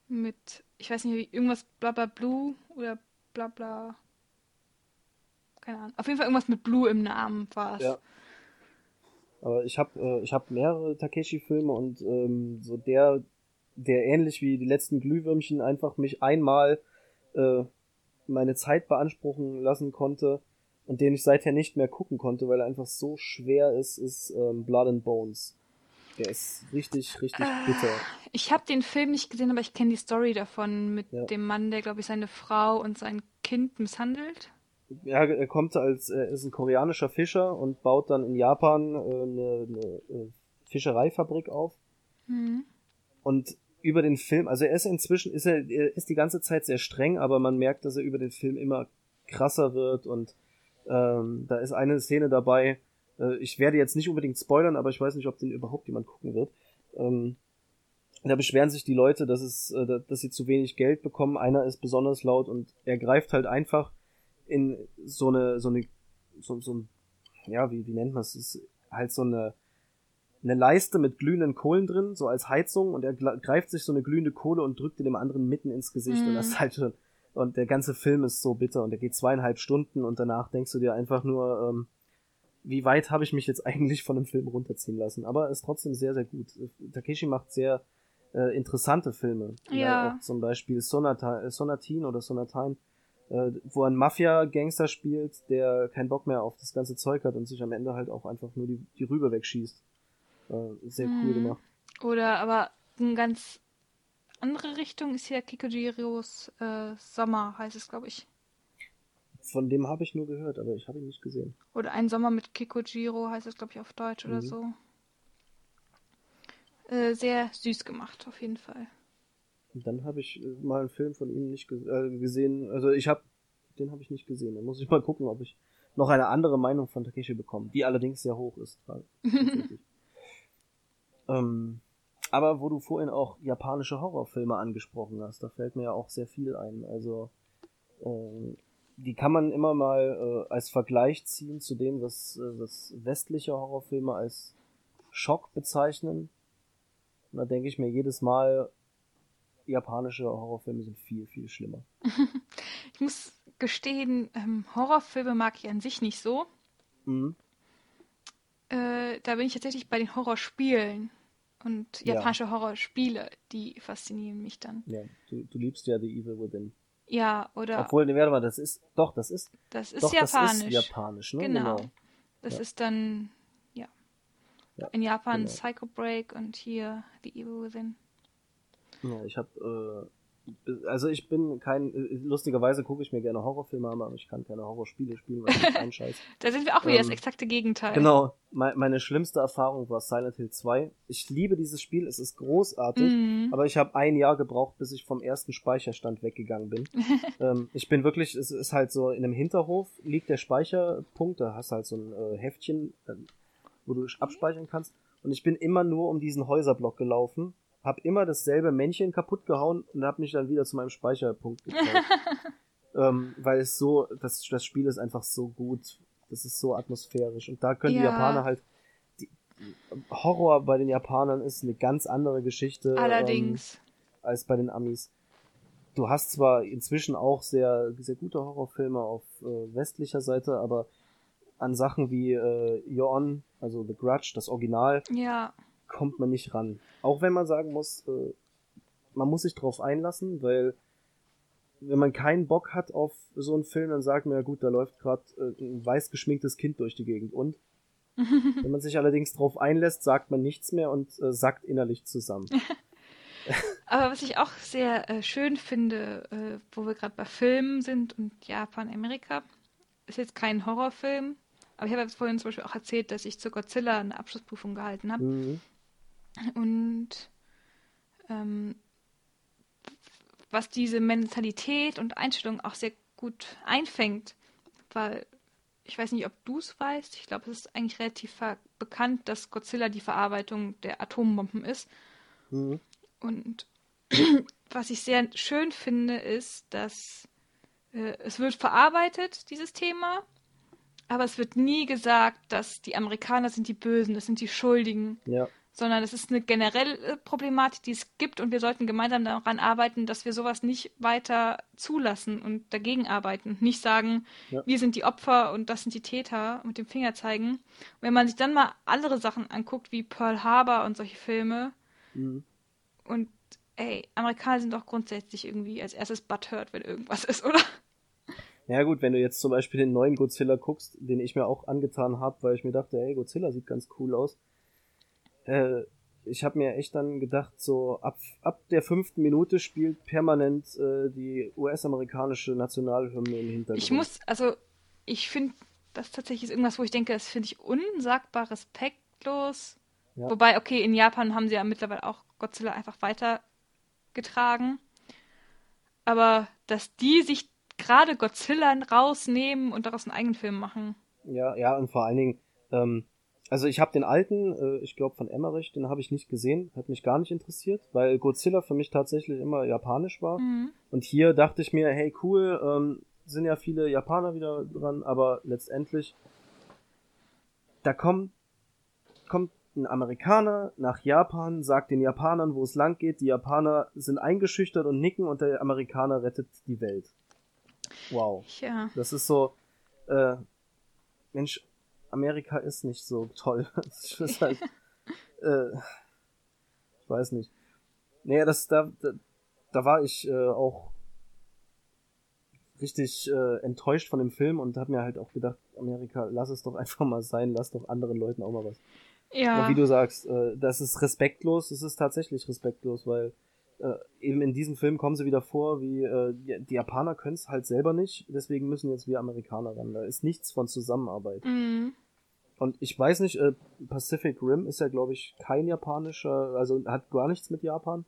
Mit, ich weiß nicht, irgendwas Blabla Blue oder Blabla keine Ahnung. Auf jeden Fall irgendwas mit Blue im Namen war es. Ja. Aber ich habe äh, ich hab mehrere Takeshi-Filme und ähm, so der, der ähnlich wie die letzten Glühwürmchen einfach mich einmal äh, meine Zeit beanspruchen lassen konnte und den ich seither nicht mehr gucken konnte, weil er einfach so schwer ist, ist ähm, Blood and Bones. Der ist richtig, richtig äh, bitter. Ich habe den Film nicht gesehen, aber ich kenne die Story davon mit ja. dem Mann, der, glaube ich, seine Frau und sein Kind misshandelt. Ja, er kommt als, er ist ein koreanischer Fischer und baut dann in Japan äh, eine, eine äh, Fischereifabrik auf. Mhm. Und über den Film, also er ist inzwischen, ist er, er ist die ganze Zeit sehr streng, aber man merkt, dass er über den Film immer krasser wird und ähm, da ist eine Szene dabei, äh, ich werde jetzt nicht unbedingt spoilern, aber ich weiß nicht, ob den überhaupt jemand gucken wird. Ähm, da beschweren sich die Leute, dass es, äh, dass sie zu wenig Geld bekommen. Einer ist besonders laut und er greift halt einfach in so eine, so eine, so, so ein, ja, wie, wie nennt man es? Ist halt so eine, eine Leiste mit glühenden Kohlen drin, so als Heizung, und er greift sich so eine glühende Kohle und drückt dem anderen mitten ins Gesicht. Mhm. Und das ist halt schon, und der ganze Film ist so bitter und der geht zweieinhalb Stunden und danach denkst du dir einfach nur, ähm, wie weit habe ich mich jetzt eigentlich von dem Film runterziehen lassen? Aber ist trotzdem sehr, sehr gut. Takeshi macht sehr äh, interessante Filme. Ja. Auch zum Beispiel Sonata, Sonatin oder Sonatine, äh, wo ein Mafia-Gangster spielt, der keinen Bock mehr auf das ganze Zeug hat und sich am Ende halt auch einfach nur die, die Rübe wegschießt. Äh, sehr hm. cool gemacht. Oder aber eine ganz andere Richtung ist ja Kikojiros äh, Sommer, heißt es, glaube ich. Von dem habe ich nur gehört, aber ich habe ihn nicht gesehen. Oder Ein Sommer mit Kikojiro heißt es, glaube ich, auf Deutsch mhm. oder so. Äh, sehr süß gemacht, auf jeden Fall. Dann habe ich äh, mal einen Film von ihm nicht äh, gesehen. Also ich habe, den habe ich nicht gesehen. Da muss ich mal gucken, ob ich noch eine andere Meinung von Takeshi bekomme, die allerdings sehr hoch ist. ähm, aber wo du vorhin auch japanische Horrorfilme angesprochen hast, da fällt mir ja auch sehr viel ein. Also ähm, die kann man immer mal äh, als Vergleich ziehen zu dem, was, äh, was westliche Horrorfilme als Schock bezeichnen. Und da denke ich mir jedes Mal, japanische Horrorfilme sind viel, viel schlimmer. ich muss gestehen, ähm, Horrorfilme mag ich an sich nicht so. Mhm. Äh, da bin ich tatsächlich bei den Horrorspielen und japanische ja. Horrorspiele, die faszinieren mich dann. Ja, du, du liebst ja The Evil Within. Ja, oder. Obwohl, ne, warte mal, das ist, doch, das ist. Das ist doch, japanisch. Das ist japanisch, ne? Genau. genau. Das ja. ist dann, ja. ja In Japan genau. Psycho Break und hier The Evil Within. Ja, ich habe äh, also ich bin kein, lustigerweise gucke ich mir gerne Horrorfilme an, aber ich kann keine Horrorspiele spielen, weil ich kein Scheiß. da sind wir auch wieder ähm, das exakte Gegenteil. Genau. Me meine schlimmste Erfahrung war Silent Hill 2. Ich liebe dieses Spiel, es ist großartig, mm. aber ich habe ein Jahr gebraucht, bis ich vom ersten Speicherstand weggegangen bin. ähm, ich bin wirklich, es ist halt so, in einem Hinterhof liegt der Speicherpunkt, da hast du halt so ein äh, Heftchen, äh, wo du abspeichern kannst. Und ich bin immer nur um diesen Häuserblock gelaufen hab immer dasselbe Männchen kaputt gehauen und hab mich dann wieder zu meinem Speicherpunkt getraut. ähm, weil es so, das, das Spiel ist einfach so gut. Das ist so atmosphärisch. Und da können ja. die Japaner halt. Die, Horror bei den Japanern ist eine ganz andere Geschichte. Allerdings. Ähm, als bei den Amis. Du hast zwar inzwischen auch sehr, sehr gute Horrorfilme auf äh, westlicher Seite, aber an Sachen wie äh, Yon, also The Grudge, das Original, ja kommt man nicht ran. Auch wenn man sagen muss, äh, man muss sich drauf einlassen, weil wenn man keinen Bock hat auf so einen Film, dann sagt man ja gut, da läuft gerade äh, ein weiß geschminktes Kind durch die Gegend und wenn man sich allerdings drauf einlässt, sagt man nichts mehr und äh, sackt innerlich zusammen. Aber was ich auch sehr äh, schön finde, äh, wo wir gerade bei Filmen sind und Japan, Amerika, ist jetzt kein Horrorfilm, aber ich habe vorhin zum Beispiel auch erzählt, dass ich zu Godzilla eine Abschlussprüfung gehalten habe. Mhm. Und ähm, was diese Mentalität und Einstellung auch sehr gut einfängt, weil ich weiß nicht, ob du es weißt, ich glaube, es ist eigentlich relativ bekannt, dass Godzilla die Verarbeitung der Atombomben ist. Mhm. Und was ich sehr schön finde, ist, dass äh, es wird verarbeitet, dieses Thema, aber es wird nie gesagt, dass die Amerikaner sind die Bösen, das sind die Schuldigen. Ja sondern es ist eine generelle Problematik, die es gibt und wir sollten gemeinsam daran arbeiten, dass wir sowas nicht weiter zulassen und dagegen arbeiten und nicht sagen, ja. wir sind die Opfer und das sind die Täter mit dem Finger zeigen. Und wenn man sich dann mal andere Sachen anguckt, wie Pearl Harbor und solche Filme mhm. und ey, Amerikaner sind doch grundsätzlich irgendwie als erstes butthurt, wenn irgendwas ist, oder? Ja gut, wenn du jetzt zum Beispiel den neuen Godzilla guckst, den ich mir auch angetan habe, weil ich mir dachte, ey, Godzilla sieht ganz cool aus äh, ich habe mir echt dann gedacht, so ab, ab der fünften Minute spielt permanent äh, die US-amerikanische Nationalhymne im Hintergrund. Ich muss, also ich finde, das tatsächlich ist irgendwas, wo ich denke, das finde ich unsagbar respektlos. Ja. Wobei, okay, in Japan haben sie ja mittlerweile auch Godzilla einfach weitergetragen. Aber dass die sich gerade Godzilla rausnehmen und daraus einen eigenen Film machen. Ja, ja, und vor allen Dingen, ähm, also ich habe den alten, äh, ich glaube von Emmerich, den habe ich nicht gesehen, hat mich gar nicht interessiert, weil Godzilla für mich tatsächlich immer japanisch war. Mhm. Und hier dachte ich mir, hey cool, ähm, sind ja viele Japaner wieder dran, aber letztendlich, da kommt, kommt ein Amerikaner nach Japan, sagt den Japanern, wo es lang geht, die Japaner sind eingeschüchtert und nicken und der Amerikaner rettet die Welt. Wow. Ja. Das ist so, äh, Mensch, Amerika ist nicht so toll. ist halt, äh, ich weiß nicht. Naja, das, da, da, da war ich äh, auch richtig äh, enttäuscht von dem Film und habe mir halt auch gedacht, Amerika, lass es doch einfach mal sein, lass doch anderen Leuten auch mal was. Ja. Und wie du sagst, äh, das ist respektlos, es ist tatsächlich respektlos, weil äh, eben in diesem Film kommen sie wieder vor, wie äh, die, die Japaner können es halt selber nicht, deswegen müssen jetzt wir Amerikaner ran. Da ist nichts von Zusammenarbeit. Mhm. Und ich weiß nicht, äh, Pacific Rim ist ja, glaube ich, kein japanischer, also hat gar nichts mit Japan.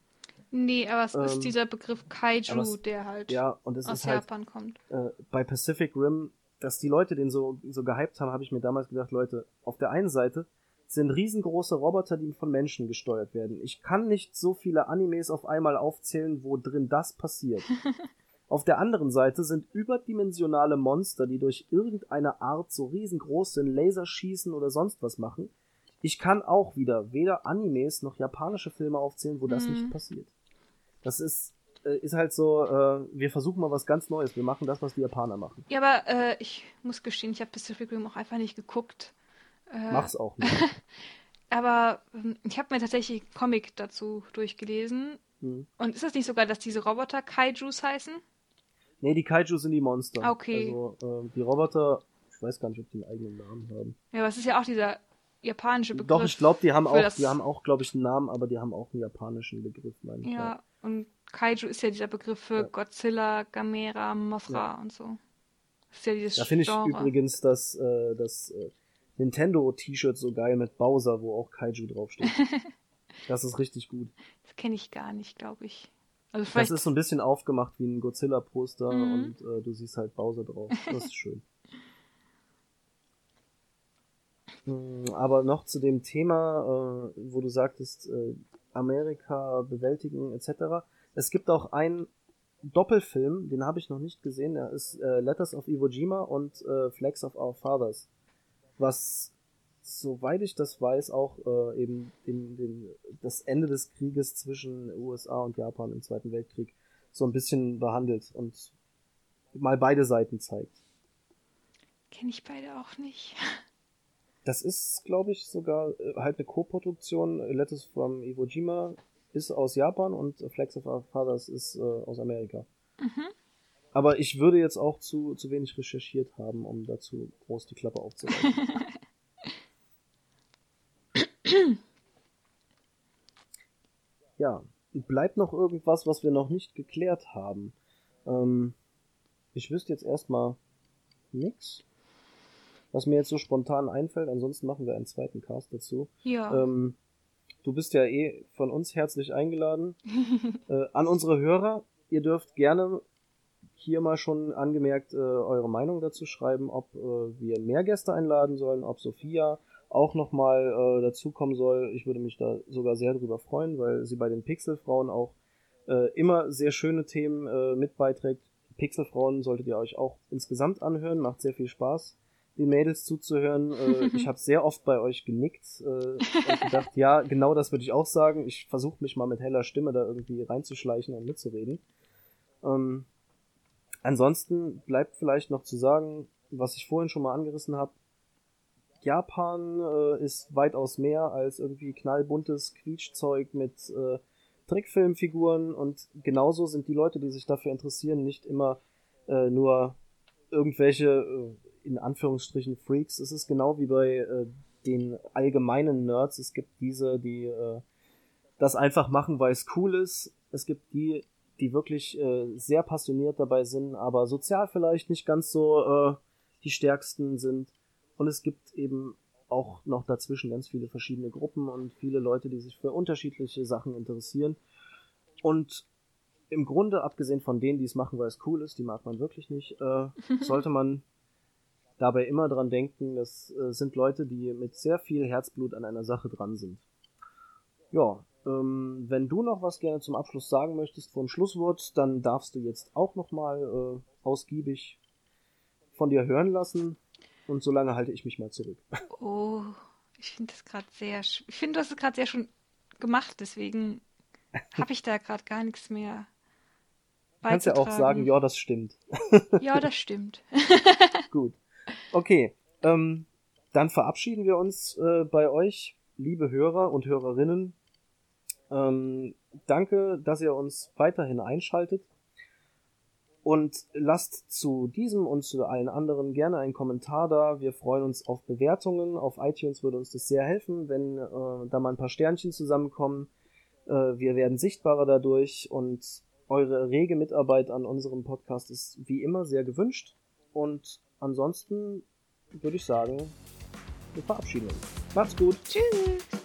Nee, aber es ähm, ist dieser Begriff Kaiju, es, der halt ja, und es aus ist halt, Japan kommt. Äh, bei Pacific Rim, dass die Leute den so, so gehypt haben, habe ich mir damals gedacht, Leute, auf der einen Seite sind riesengroße Roboter, die von Menschen gesteuert werden. Ich kann nicht so viele Animes auf einmal aufzählen, wo drin das passiert. Auf der anderen Seite sind überdimensionale Monster, die durch irgendeine Art so riesengroß sind, Laser schießen oder sonst was machen. Ich kann auch wieder weder Animes noch japanische Filme aufzählen, wo das mhm. nicht passiert. Das ist äh, ist halt so, äh, wir versuchen mal was ganz Neues. Wir machen das, was die Japaner machen. Ja, aber äh, ich muss gestehen, ich habe Pacific Rim auch einfach nicht geguckt. Äh, Mach's auch nicht. aber ähm, ich habe mir tatsächlich einen Comic dazu durchgelesen. Hm. Und ist das nicht sogar, dass diese Roboter Kaijus heißen? Nee, die Kaiju sind die Monster. Ah, okay. Also äh, die Roboter, ich weiß gar nicht, ob die einen eigenen Namen haben. Ja, aber es ist ja auch dieser japanische Begriff. Doch, ich glaube, die haben auch, die haben auch, glaube ich, einen Namen, aber die haben auch einen japanischen Begriff, meine ich. Ja, und Kaiju ist ja dieser Begriff für ja. Godzilla, Gamera, Mothra ja. und so. Das ist ja dieses Da finde ich übrigens das, äh, das äh, Nintendo-T-Shirt so geil mit Bowser, wo auch Kaiju draufsteht. das ist richtig gut. Das kenne ich gar nicht, glaube ich. Also vielleicht... Das ist so ein bisschen aufgemacht wie ein Godzilla-Poster mhm. und äh, du siehst halt Bowser drauf. Das ist schön. Hm, aber noch zu dem Thema, äh, wo du sagtest, äh, Amerika bewältigen etc. Es gibt auch einen Doppelfilm, den habe ich noch nicht gesehen. Der ist äh, Letters of Iwo Jima und äh, Flags of Our Fathers, was soweit ich das weiß, auch äh, eben den, den, das Ende des Krieges zwischen USA und Japan im Zweiten Weltkrieg so ein bisschen behandelt und mal beide Seiten zeigt. Kenne ich beide auch nicht. Das ist, glaube ich, sogar äh, halt eine Co-Produktion. Letters from Iwo Jima ist aus Japan und Flags of Our Fathers ist äh, aus Amerika. Mhm. Aber ich würde jetzt auch zu, zu wenig recherchiert haben, um dazu groß die Klappe aufzureißen. ja, bleibt noch irgendwas, was wir noch nicht geklärt haben. Ähm, ich wüsste jetzt erstmal nix, was mir jetzt so spontan einfällt. Ansonsten machen wir einen zweiten Cast dazu. Ja. Ähm, du bist ja eh von uns herzlich eingeladen. äh, an unsere Hörer, ihr dürft gerne hier mal schon angemerkt äh, eure Meinung dazu schreiben, ob äh, wir mehr Gäste einladen sollen, ob Sophia auch nochmal äh, dazukommen soll. Ich würde mich da sogar sehr drüber freuen, weil sie bei den Pixelfrauen auch äh, immer sehr schöne Themen äh, mit beiträgt. Pixelfrauen solltet ihr euch auch insgesamt anhören, macht sehr viel Spaß, den Mädels zuzuhören. Äh, ich habe sehr oft bei euch genickt äh, und gedacht, ja, genau das würde ich auch sagen. Ich versuche mich mal mit heller Stimme da irgendwie reinzuschleichen und mitzureden. Ähm, ansonsten bleibt vielleicht noch zu sagen, was ich vorhin schon mal angerissen habe, Japan äh, ist weitaus mehr als irgendwie knallbuntes Quietschzeug mit äh, Trickfilmfiguren und genauso sind die Leute, die sich dafür interessieren, nicht immer äh, nur irgendwelche äh, in Anführungsstrichen Freaks. Es ist genau wie bei äh, den allgemeinen Nerds. Es gibt diese, die äh, das einfach machen, weil es cool ist. Es gibt die, die wirklich sehr passioniert dabei sind, aber sozial vielleicht nicht ganz so die stärksten sind. Und es gibt eben auch noch dazwischen ganz viele verschiedene Gruppen und viele Leute, die sich für unterschiedliche Sachen interessieren. Und im Grunde, abgesehen von denen, die es machen, weil es cool ist, die mag man wirklich nicht, äh, sollte man dabei immer dran denken, das äh, sind Leute, die mit sehr viel Herzblut an einer Sache dran sind. Ja, ähm, wenn du noch was gerne zum Abschluss sagen möchtest vom Schlusswort, dann darfst du jetzt auch nochmal äh, ausgiebig von dir hören lassen. Und solange halte ich mich mal zurück. Oh, ich finde das gerade sehr. Ich finde, du hast es gerade sehr schon gemacht, deswegen habe ich da gerade gar nichts mehr. Du kannst ja auch sagen, ja, das stimmt. ja, das stimmt. Gut. Okay. Ähm, dann verabschieden wir uns äh, bei euch, liebe Hörer und Hörerinnen. Ähm, danke, dass ihr uns weiterhin einschaltet. Und lasst zu diesem und zu allen anderen gerne einen Kommentar da. Wir freuen uns auf Bewertungen. Auf iTunes würde uns das sehr helfen, wenn äh, da mal ein paar Sternchen zusammenkommen. Äh, wir werden sichtbarer dadurch und eure rege Mitarbeit an unserem Podcast ist wie immer sehr gewünscht. Und ansonsten würde ich sagen, wir verabschieden uns. Macht's gut. Tschüss.